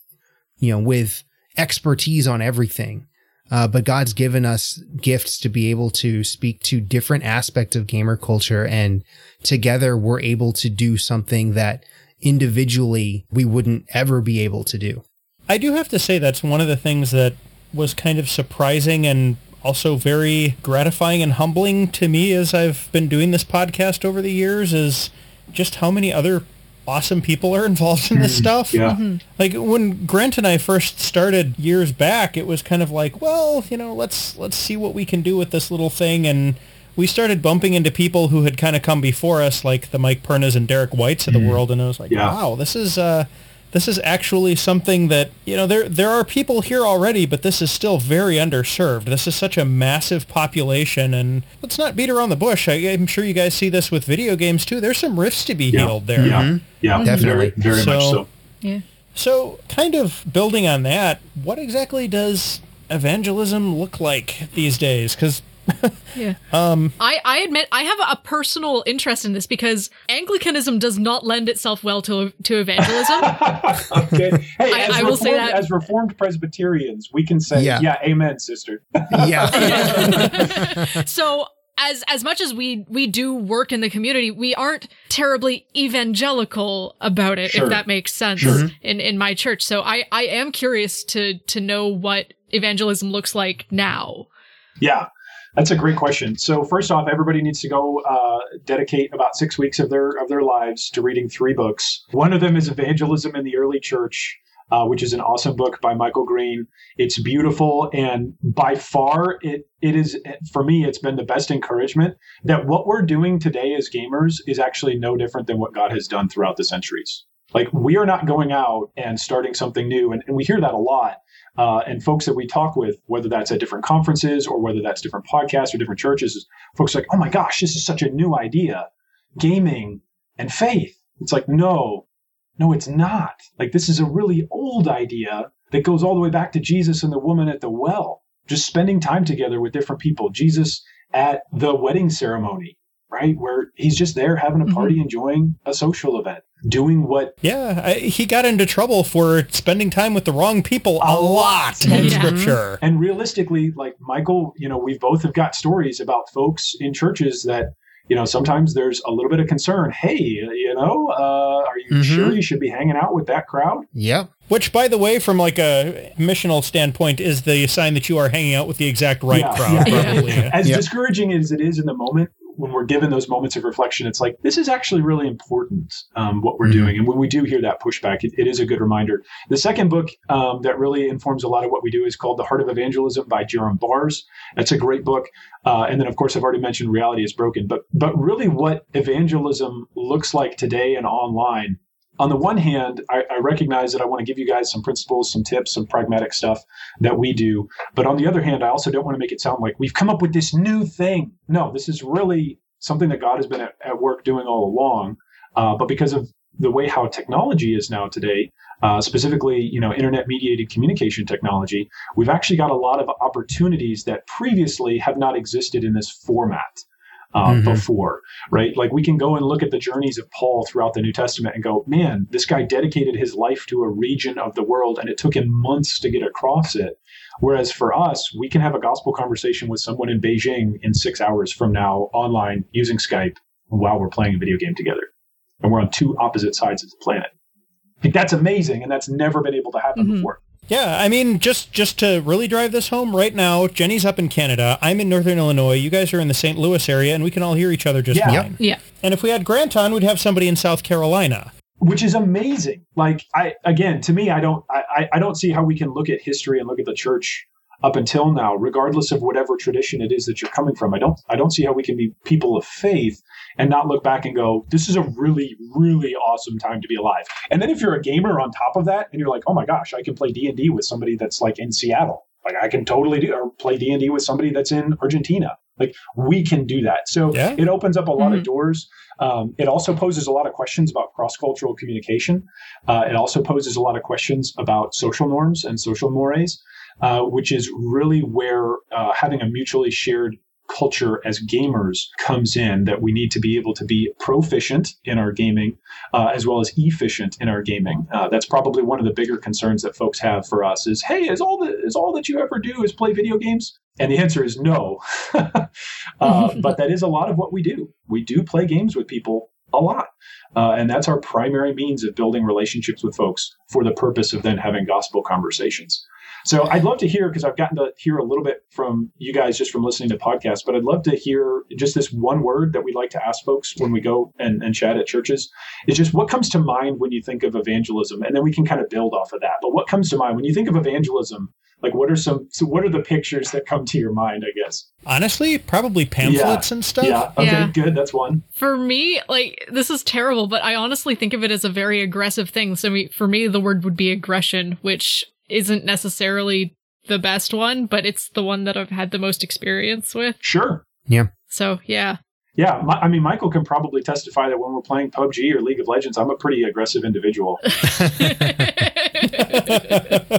you know with expertise on everything uh, but god's given us gifts to be able to speak to different aspects of gamer culture and together we're able to do something that individually we wouldn't ever be able to do. I do have to say that's one of the things that was kind of surprising and also very gratifying and humbling to me as I've been doing this podcast over the years is just how many other awesome people are involved in this hmm, stuff. Yeah. Mm-hmm. Like when Grant and I first started years back, it was kind of like, well, you know, let's let's see what we can do with this little thing and we started bumping into people who had kind of come before us, like the Mike Pernas and Derek Whites of the hmm. world, and I was like, Yeah. wow, this is uh, this is actually something that you know there there are people here already, but this is still very underserved. This is such a massive population, and let's not beat around the bush. I, I'm sure you guys see this with video games too. There's some rifts to be Yeah. healed there. Yeah, mm-hmm. yeah, Definitely. very, very much So- so. Yeah. So, kind of building on that, what exactly does evangelism look like these days? Because Yeah. Um, I, I admit I have a personal interest in this because Anglicanism does not lend itself well to to evangelism. okay. Hey, I- as, I will reformed, say that- as Reformed Presbyterians, we can say, Yeah. yeah, amen, sister. Yeah. so as as much as we we do work in the community, we aren't terribly evangelical about it, Sure. if that makes sense Sure. in in my church. So I I am curious to to know what evangelism looks like now. Yeah, that's a great question. So first off, everybody needs to go uh, dedicate about six weeks of their of their lives to reading three books. One of them is Evangelism in the Early Church, uh, which is an awesome book by Michael Green. It's beautiful, and by far, it it is for me. It's been the best encouragement that what we're doing today as gamers is actually no different than what God has done throughout the centuries. Like we are not going out and starting something new, and, and we hear that a lot. Uh, and folks that we talk with, whether that's at different conferences or whether that's different podcasts or different churches, folks like, oh my gosh, this is such a new idea, gaming and faith. It's like, no, no, it's not. Like this is a really old idea that goes all the way back to Jesus and the woman at the well, just spending time together with different people. Jesus at the wedding ceremony, right, where he's just there having a party, enjoying a social event, doing what yeah, I, he got into trouble for spending time with the wrong people a, A lot. in Yeah. Scripture. And realistically, like Michael, you know, we both have got stories about folks in churches that, you know, sometimes there's a little bit of concern. Hey, you know, uh, are you Mhm. sure you should be hanging out with that crowd? Yep. Which, by the way, from like a missional standpoint, is the sign that you are hanging out with the exact right Yeah, crowd. yeah. Probably. As Yep. discouraging as it is in the moment, when we're given those moments of reflection, it's like this is actually really important um, what we're Mhm. doing. And when we do hear that pushback, it, it is a good reminder. The second book um, that really informs a lot of what we do is called The Heart of Evangelism by Jerram Barrs. That's a great book. Uh, and then, of course, I've already mentioned Reality is Broken. But but really, what evangelism looks like today and online. On the one hand, I, I recognize that I want to give you guys some principles, some tips, some pragmatic stuff that we do. But on the other hand, I also don't want to make it sound like we've come up with this new thing. No, this is really something that God has been at, at work doing all along. Uh, but because of the way how technology is now today, uh, specifically, you know, internet mediated communication technology, we've actually got a lot of opportunities that previously have not existed in this format. Uh, Mhm. Before, right? Like we can go and look at the journeys of Paul throughout the New Testament and go, man, this guy dedicated his life to a region of the world and it took him months to get across it. Whereas for us, we can have a gospel conversation with someone in Beijing in six hours from now online using Skype while we're playing a video game together. And we're on two opposite sides of the planet. Like, that's amazing, and that's never been able to happen Mhm. before. Yeah, I mean, just just to really drive this home, right now, Jenny's up in Canada. I'm in Northern Illinois. You guys are in the St. Louis area, and we can all hear each other just Yeah. fine. Yeah. And if we had Grant on, we'd have somebody in South Carolina. which is amazing. Like I again, to me, I don't I, I- I don't see how we can look at history and look at the church up until now, regardless of whatever tradition it is that you're coming from. I don't I don't see how we can be people of faith and not look back and go, this is a really, really awesome time to be alive. And then if you're a gamer on top of that and you're like, oh my gosh, I can play D and D with somebody that's like in Seattle. Like I can totally do or play D and D with somebody that's in Argentina. Like we can do that. So Yeah. it opens up a lot of Mhm. doors. Um, it also poses a lot of questions about cross cultural communication. Uh, it also poses a lot of questions about social norms and social mores, uh, which is really where uh, having a mutually shared culture as gamers comes in that we need to be able to be proficient in our gaming uh, as well as efficient in our gaming. Uh, that's probably one of the bigger concerns that folks have for us is hey is all that is all that you ever do is play video games? And the answer is no. Uh, but that is a lot of what we do. We do play games with people a lot. Uh, and that's our primary means of building relationships with folks for the purpose of then having gospel conversations So I'd love to hear because I've gotten to hear a little bit from you guys just from listening to podcasts, but I'd love to hear just this one word that we like to ask folks when we go and, and chat at churches is just what comes to mind when you think of evangelism, and then we can kind of build off of that. But what comes to mind when you think of evangelism? Like, what are some? So, what are the pictures that come to your mind? I guess. Honestly, probably pamphlets yeah. and stuff. Yeah. Okay. Yeah. Good. That's one. For me, like this is terrible, but I honestly think of it as a very aggressive thing. So me, for me, the word would be aggression, which isn't necessarily the best one, but it's the one that I've had the most experience with. Sure. Yeah. So yeah. Yeah. My, I mean, Michael can probably testify that when we're playing PUBG or League of Legends, I'm a pretty aggressive individual.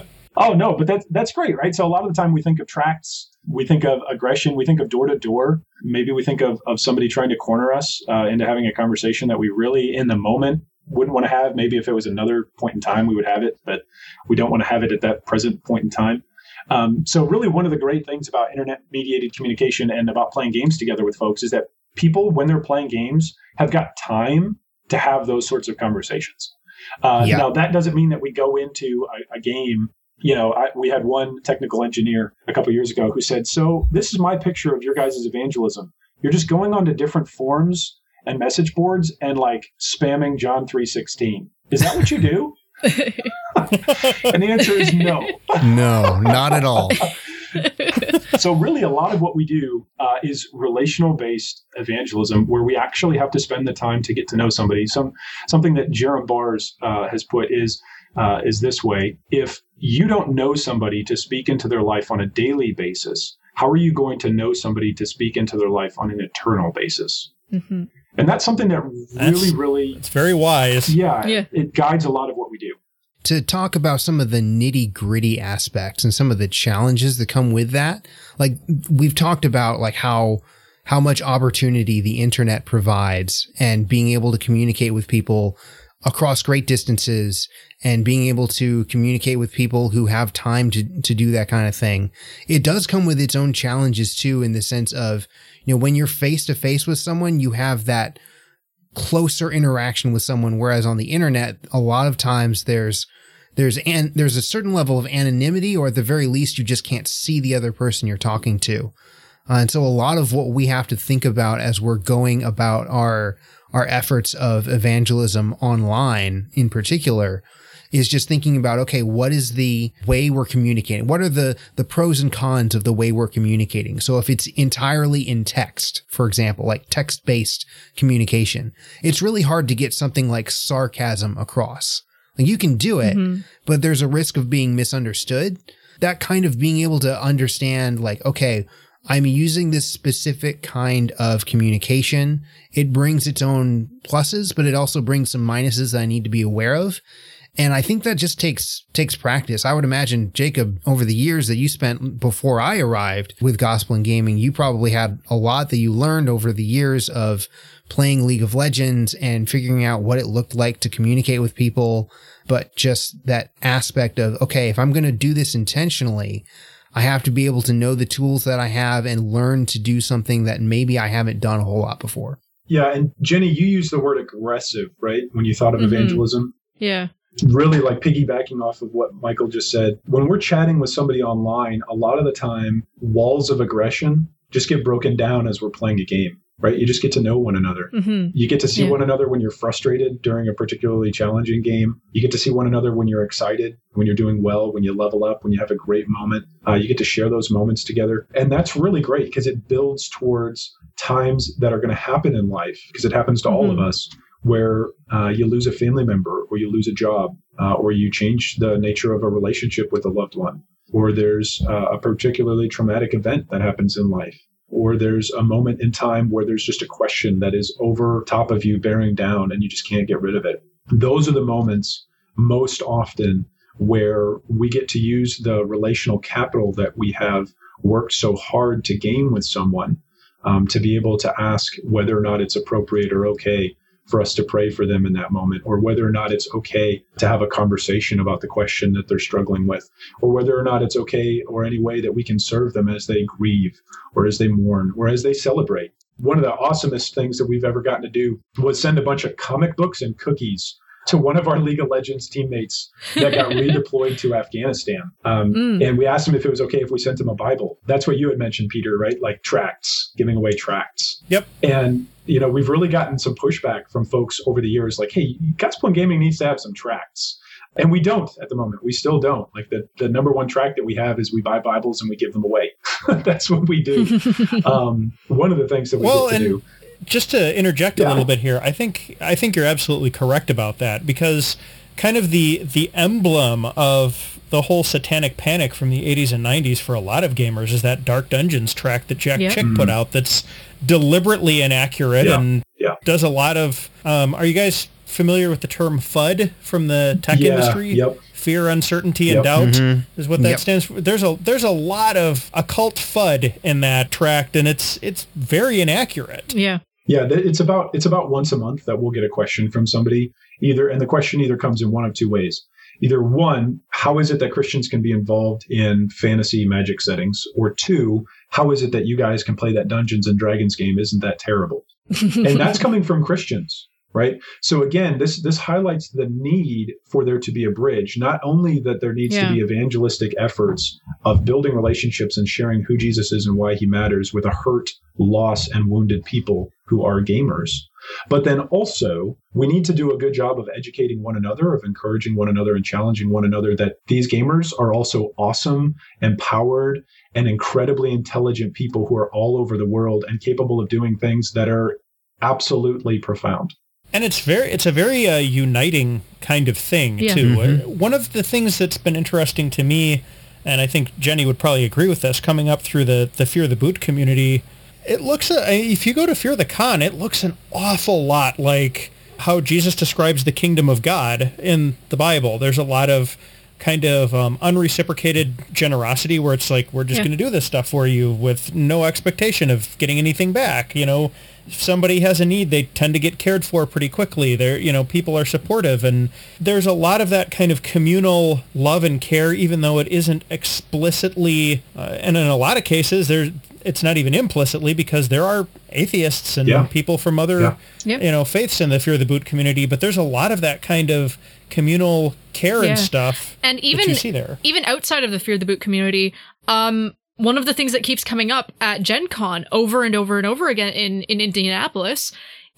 Oh no, but that's that's great, right? So a lot of the time we think of tracts, we think of aggression, we think of door to door. Maybe we think of of somebody trying to corner us uh, into having a conversation that we really, in the moment, wouldn't want to have. Maybe if it was another point in time, we would have it, but we don't want to have it at that present point in time. Um, so really, one of the great things about internet mediated communication and about playing games together with folks is that people, when they're playing games, have got time to have those sorts of conversations. Uh, Yeah. Now, that doesn't mean that we go into a, a game you know, I, we had one technical engineer a couple years ago who said, "So this is my picture of your guys' evangelism. You're just going onto different forums and message boards and like spamming John three sixteen. Is that what you do?" and the answer is no. No, not at all. so really, a lot of what we do uh, is relational based evangelism, where we actually have to spend the time to get to know somebody. Some something that Jerram Barrs uh, has put is uh, is this way: if you don't know somebody to speak into their life on a daily basis, how are you going to know somebody to speak into their life on an eternal basis? Mhm. And that's something that That's- really, really, It's very wise. yeah, Yeah. it guides a lot of what we do. to talk about some of the nitty gritty aspects and some of the challenges that come with that. Like we've talked about like how how much opportunity the internet provides and being able to communicate with people across great distances and being able to communicate with people who have time to, to do that kind of thing. It does come with its own challenges too, in the sense of, you know, when you're face to face with someone, you have that closer interaction with someone. Whereas on the internet, a lot of times there's, there's and there's a certain level of anonymity, or at the very least, you just can't see the other person you're talking to. Uh, and so a lot of what we have to think about as we're going about our our efforts of evangelism online in particular is just thinking about okay what is the way we're communicating what are the the pros and cons of the way we're communicating so if it's entirely in text for example like text based communication it's really hard to get something like sarcasm across like you can do it Mhm. but there's a risk of being misunderstood. That kind of being able to understand, like, okay, I'm using this specific kind of communication. It brings its own pluses, but it also brings some minuses that I need to be aware of. And I think that just takes takes practice. I would imagine, Jacob, over the years that you spent before I arrived with gospel and gaming, you probably had a lot that you learned over the years of playing League of Legends and figuring out what it looked like to communicate with people. But just that aspect of, okay, if I'm going to do this intentionally, I have to be able to know the tools that I have and learn to do something that maybe I haven't done a whole lot before. Yeah, and Jenny, you used the word aggressive, right? When you thought of Mhm. evangelism. Yeah. really like piggybacking off of what Michael just said, when we're chatting with somebody online, a lot of the time walls of aggression just get broken down as we're playing a game, right? You just get to know one another. hmm You get to see Yeah. one another when you're frustrated during a particularly challenging game. You get to see one another when you're excited, when you're doing well, when you level up, when you have a great moment. Uh, you get to share those moments together. And that's really great because it builds towards times that are going to happen in life because it happens to all of Mhm. us where uh, you lose a family member or you lose a job uh, or you change the nature of a relationship with a loved one or there's uh, a particularly traumatic event that happens in life or there's a moment in time where there's just a question that is over top of you bearing down and you just can't get rid of it. Those are the moments most often where we get to use the relational capital that we have worked so hard to gain with someone um, to be able to ask whether or not it's appropriate or okay for us to pray for them in that moment, or whether or not it's okay to have a conversation about the question that they're struggling with, or whether or not it's okay or any way that we can serve them as they grieve, or as they mourn, or as they celebrate. One of the awesomest things that we've ever gotten to do was send a bunch of comic books and cookies to one of our League of Legends teammates that got redeployed to Afghanistan. Um, Mm. And we asked him if it was okay if we sent him a Bible. That's what you had mentioned, Peter, right? Like tracts, giving away tracts. Yep. And, you know, we've really gotten some pushback from folks over the years like, hey, Gospel and Gaming needs to have some tracts. And we don't at the moment. We still don't. Like the, the number one track that we have is we buy Bibles and we give them away. That's what we do. um, one of the things that we Well, get to and do. just to interject a Yeah. little bit here, I think I think you're absolutely correct about that because kind of the the emblem of the whole satanic panic from the 80s and 90s for a lot of gamers is that Dark Dungeons track that Jack Yeah. Chick put out that's deliberately inaccurate Yeah. and Yeah. does a lot of um, are you guys familiar with the term FUD from the tech Yeah, industry? yep. Fear, uncertainty, and Yep. doubt is what that Yep. stands for. There's a there's a lot of occult FUD in that tract, and it's it's very inaccurate. Yeah. Yeah, it's about it's about once a month that we'll get a question from somebody either, and the question either comes in one of two ways. Either one, how is it that Christians can be involved in fantasy magic settings, or two, how is it that you guys can play that Dungeons and Dragons game? Isn't that terrible? and that's coming from Christians, right? So again, this this highlights the need for there to be a bridge. Not only that there needs Yeah. to be evangelistic efforts of building relationships and sharing who Jesus is and why he matters with a hurt, lost, and wounded people who are gamers, but then also we need to do a good job of educating one another, of encouraging one another, and challenging one another that these gamers are also awesome, empowered, and incredibly intelligent people who are all over the world and capable of doing things that are absolutely profound. And it's very it's a very uh, uniting kind of thing Yeah. too. Uh, One of the things that's been interesting to me, and I think Jenny would probably agree with this, coming up through the the Fear the Boot community, it looks uh, if you go to Fear the Con, it looks an awful lot like how Jesus describes the kingdom of God in the Bible. There's a lot of kind of um, unreciprocated generosity where it's like we're just Yeah. going to do this stuff for you with no expectation of getting anything back you know if somebody has a need they tend to get cared for pretty quickly they're you know people are supportive and there's a lot of that kind of communal love and care even though it isn't explicitly uh, and in a lot of cases there it's not even implicitly because there are atheists and Yeah. people from other Yeah. You know faiths in the fear of the boot community but there's a lot of that kind of communal care Yeah. and stuff And that even you see there even outside of the Fear of the Boot community, um, one of the things that keeps coming up at Gen Con over and over and over again in, in Indianapolis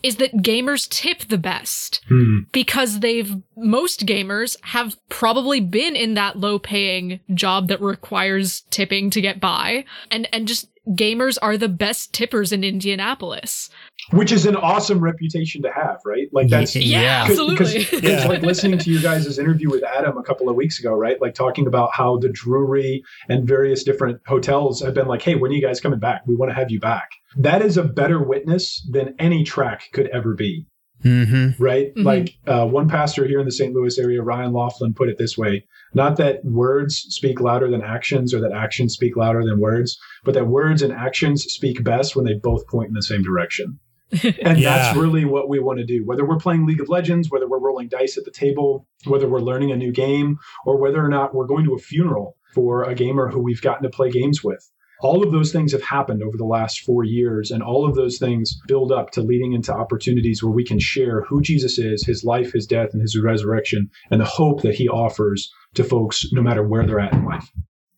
is that gamers tip the best hmm. because they've most gamers have probably been in that low paying job that requires tipping to get by and and just gamers are the best tippers in Indianapolis. Which is an awesome reputation to have, right? Like that's Yeah, Yeah. absolutely. Because Yeah. like listening to you guys' interview with Adam a couple of weeks ago, right? Like talking about how the Drury and various different hotels have been like, hey, when are you guys coming back? We want to have you back. That is a better witness than any track could ever be, Mm-hmm. right? Mhm. Like uh, one pastor here in the St. Louis area, Ryan Laughlin, put it this way not that words speak louder than actions or that actions speak louder than words, but that words and actions speak best when they both point in the same direction. And Yeah. that's really what we want to do. Whether we're playing League of Legends, whether we're rolling dice at the table, whether we're learning a new game, or whether or not we're going to a funeral for a gamer who we've gotten to play games with. All of those things have happened over the last four years, and all of those things build up to leading into opportunities where we can share who Jesus is, his life, his death, and his resurrection, and the hope that he offers to folks no matter where they're at in life.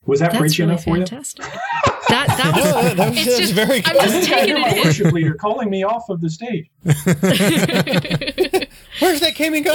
Was that That's preachy really enough for you? fantastic. That that No, was that, that was, It's that was just- very I'm good. just I taking my it in. worship leader calling me off of the stage. Where's that gaming go?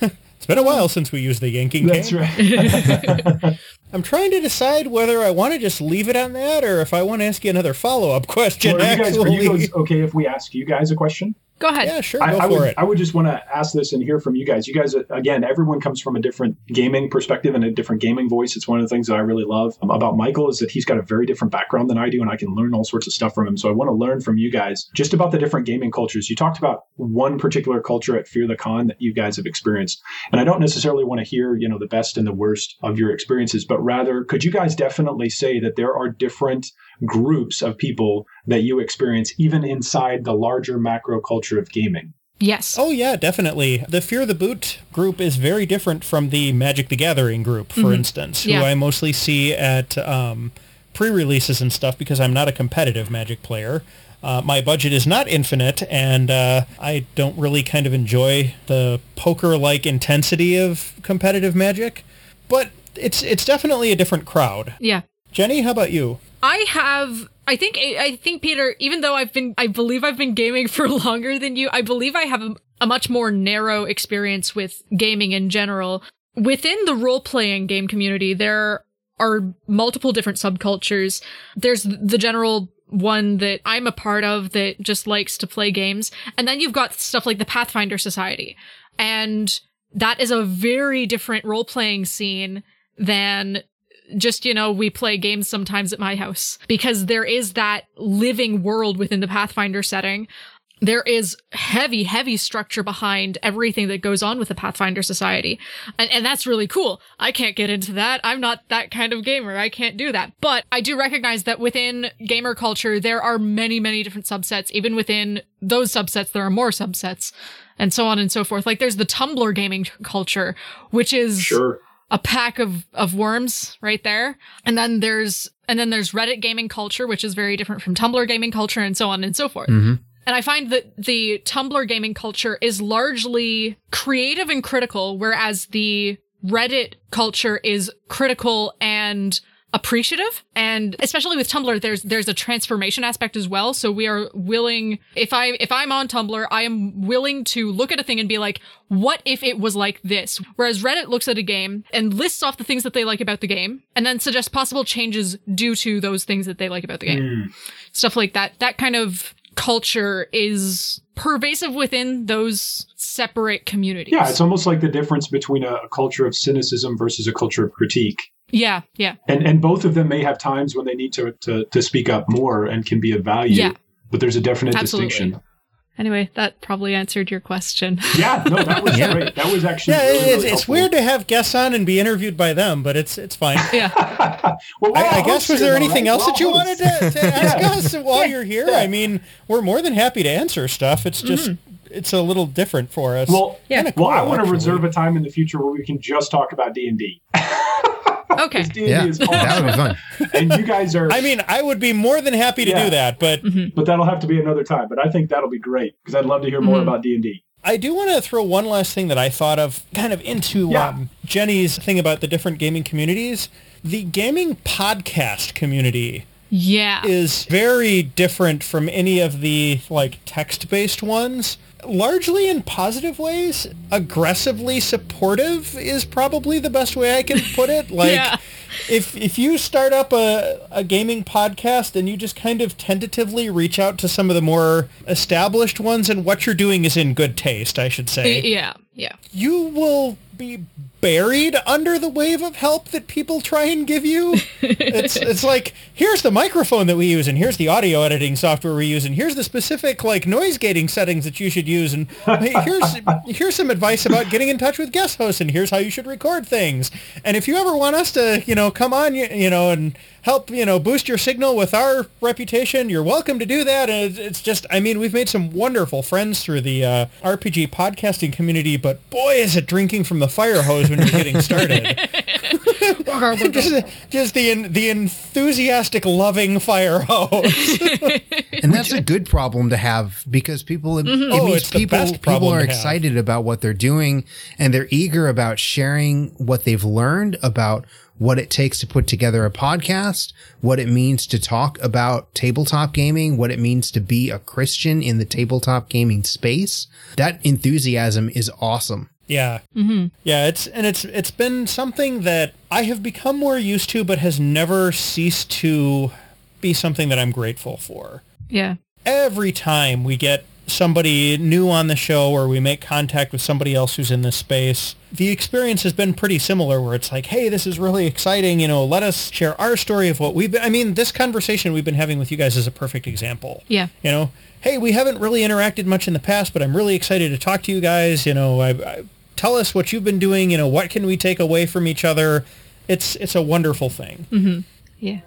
it's been a while since we used the yanking That's cane. right. I'm trying to decide whether I want to just leave it on that or if I want to ask you another follow-up question. Well, are, you guys, are you guys okay if we ask you guys a question? Go ahead. yeah, sure, I, go I for would, it. I would just want to ask this and hear from you guys. You guys, again, everyone comes from a different gaming perspective and a different gaming voice. It's one of the things that I really love um, about Michael is that he's got a very different background than I do, and I can learn all sorts of stuff from him. So I want to learn from you guys just about the different gaming cultures. You talked about one particular culture at Fear the Con that you guys have experienced, and I don't necessarily want to hear, you know, the best and the worst of your experiences, but rather, could you guys definitely say that there are different groups of people that you experience even inside the larger macro culture of gaming? Yes. Oh yeah, definitely. The Fear the Boot group is very different from the Magic the Gathering group, for instance, who I mostly see at um, pre-releases and stuff because I'm not a competitive Magic player. Uh, my budget is not infinite, and uh, I don't really kind of enjoy the poker-like intensity of competitive Magic. But it's it's definitely a different crowd. Yeah. Jenny, how about you? I have I think I think Peter, even though I've been I believe I've been gaming for longer than you, I believe I have a, a much more narrow experience with gaming in general. Within the role-playing game community, there are multiple different subcultures. There's the general one that I'm a part of that just likes to play games. And then you've got stuff like the Pathfinder Society. And that is a very different role playing scene than just, you know, we play games sometimes at my house because there is that living world within the Pathfinder setting. There is heavy, heavy structure behind everything that goes on with the Pathfinder Society. And, and that's really cool. I can't get into that. I'm not that kind of gamer. I can't do that. But I do recognize that within gamer culture, there are many, many different subsets. Even within those subsets, there are more subsets and so on and so forth. Like there's the Tumblr gaming culture, which is Sure. A pack of of worms right there. And then there's and then there's Reddit gaming culture, which is very different from Tumblr gaming culture, and so on and so forth. Mm-hmm. And I find that the Tumblr gaming culture is largely creative and critical, whereas the Reddit culture is critical and appreciative. And especially with tumblr there's there's a transformation aspect as well. So we are willing if i if i'm on tumblr i am willing to look at a thing and be like what if it was like this? Whereas reddit looks at a game and lists off the things that they like about the game and then suggests possible changes due to those things that they like about the game. Hmm. Stuff like that. That kind of culture is pervasive within those separate communities. Yeah, it's almost like the difference between a, a culture of cynicism versus a culture of critique. Yeah yeah And and both of them may have times when they need to to, to speak up more and can be of value. Yeah. But there's a definite Absolutely. distinction. anyway that probably answered your question Yeah, no, that was Yeah. great. That was actually Yeah, really, it's, really it's weird to have guests on and be interviewed by them, but it's it's fine. yeah well, I, I guess was there anything right? else We're that you all wanted to, to ask Yeah. us while you're here? Yeah. I mean, we're more than happy to answer stuff. It's just mm-hmm. it's a little different for us. Well, Yeah. Kinda well, I want to reserve a time in the future where we can just talk about D and D. okay D and Yeah, D is that would be fun. and you guys are. I mean, I would be more than happy to Yeah. do that, but but that'll have to be another time. But I think that'll be great because I'd love to hear more Mhm. about D and D. I do want to throw one last thing that I thought of kind of into Yeah. um, Jenny's thing about the different gaming communities. The gaming podcast community yeah is very different from any of the like text-based ones largely in positive ways aggressively supportive is probably the best way i can put it like Yeah. if if you start up a, a gaming podcast and you just kind of tentatively reach out to some of the more established ones and what you're doing is in good taste i should say yeah yeah you will be buried under the wave of help that people try and give you. it's it's like here's the microphone that we use, and here's the audio editing software we use, and here's the specific like noise gating settings that you should use, and here's here's some advice about getting in touch with guest hosts, and here's how you should record things. And if you ever want us to, you know, come on, you, you know, and help, you know, boost your signal with our reputation, you're welcome to do that. And it's, just, I mean, we've made some wonderful friends through the uh, RPG podcasting community, but boy, is it drinking from the fire hose when you're getting started. just, just the the enthusiastic, loving fire hose. and that's a good problem to have because people it mm-hmm. Oh, means people people are excited about what they're doing and they're eager about sharing what they've learned about what it takes to put together a podcast, what it means to talk about tabletop gaming, what it means to be a Christian in the tabletop gaming space. That enthusiasm is awesome. Yeah. Mm-hmm. Yeah, it's and it's it's been something that I have become more used to, but has never ceased to be something that I'm grateful for. yeah Every time we get somebody new on the show or we make contact with somebody else who's in this space, the experience has been pretty similar where it's like, hey, this is really exciting. You know, let us share our story of what we've been. I mean, this conversation we've been having with you guys is a perfect example yeah you know hey we haven't really interacted much in the past but i'm really excited to talk to you guys you know I, I, tell us what you've been doing you know what can we take away from each other it's it's a wonderful thing yeah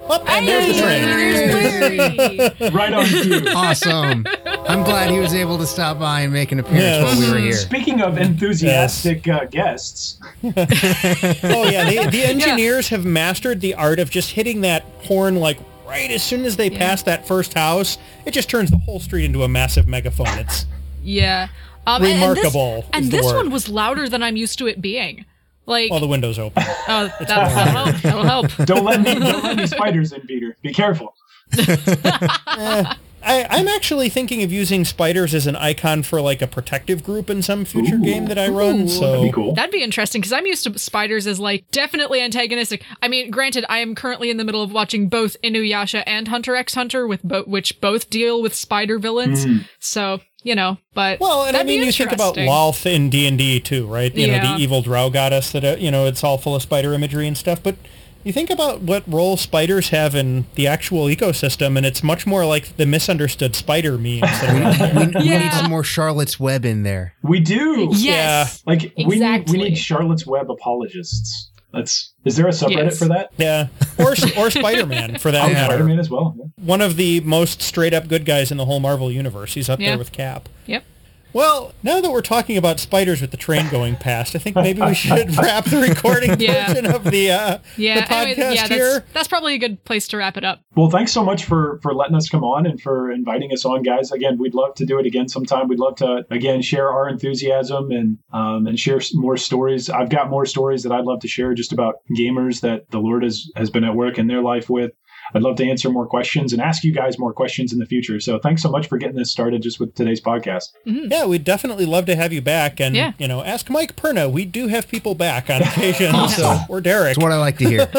oh, and there's the train There's Right on cue. Awesome. I'm glad he was able to stop by and make an appearance Yes. while we were here. Speaking of enthusiastic uh, guests, oh yeah the, the engineers have mastered the art of just hitting that horn like right as soon as they Yeah. pass that first house, it just turns the whole street into a massive megaphone. It's Yeah. Um, and- Remarkable And is this, and this one was louder than I'm used to it being. Like, all the window's open. Uh, oh, that, that'll help. That'll help. Don't let me don't let any spiders in, Peter. Be careful. Eh, I, I'm actually thinking of using spiders as an icon for like a protective group in some future Ooh. game that I run. Ooh. so That'd be cool. That'd be interesting because I'm used to spiders as like definitely antagonistic. I mean, granted, I am currently in the middle of watching both Inuyasha and Hunter x Hunter, with bo- which both deal with spider villains. Hmm. So you know, but Well, and I that'd be mean, you think about interesting. Lolth in D and D too, right? You know, the evil drow goddess that uh, you know it's all full of spider imagery and stuff. But you think about what role spiders have in the actual ecosystem, and it's much more like the misunderstood spider memes. That are out there. We, we need Yeah. some more Charlotte's Web in there. We do. Yes. Like we need we need Charlotte's Web apologists. That's is there a subreddit Yes. for that? yeah, or or Spider Man for that Oh, matter. Spider-Man as well. yeah. One of the most straight up good guys in the whole Marvel universe. He's up Yeah. there with Cap. Yep. Well, now that we're talking about spiders with the train going past, I think maybe we should wrap the recording Yeah. portion of the uh, Yeah. the anyway, podcast yeah. here. That's, that's probably a good place to wrap it up. Well, thanks so much for for letting us come on and for inviting us on, guys. Again, we'd love to do it again sometime. We'd love to again share our enthusiasm and um, and share more stories. I've got more stories that I'd love to share just about gamers that the Lord has has been at work in their life with. I'd love to answer more questions and ask you guys more questions in the future. So thanks so much for getting this started just with today's podcast. Yeah, we'd definitely love to have you back. And, Yeah. you know, ask Mike Perna. We do have people back on occasion. so, or Derek. That's what I like to hear.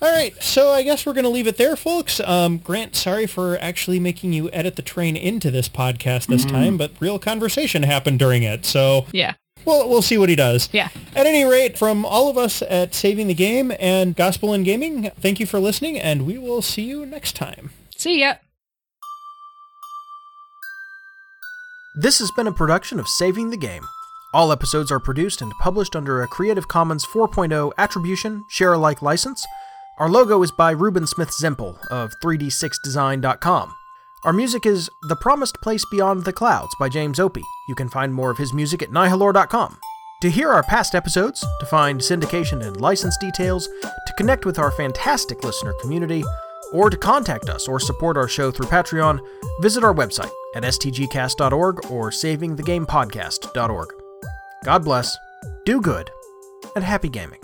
All right. So I guess we're going to leave it there, folks. Um, Grant, sorry for actually making you edit the train into this podcast this time, but real conversation happened during it. So Yeah. We'll, we'll see what he does. Yeah. At any rate, from all of us at Saving the Game and Gospel in Gaming, thank you for listening, and we will see you next time. See ya. This has been a production of Saving the Game. All episodes are produced and published under a Creative Commons 4.0 Attribution Share Alike license. Our logo is by Ruben Smith Zimpel of 3d6design.com. Our music is The Promised Place Beyond the Clouds by James Opie. You can find more of his music at nihilore.com. To hear our past episodes, to find syndication and license details, to connect with our fantastic listener community, or to contact us or support our show through Patreon, visit our website at stgcast.org or savingthegamepodcast.org. God bless, do good, and happy gaming.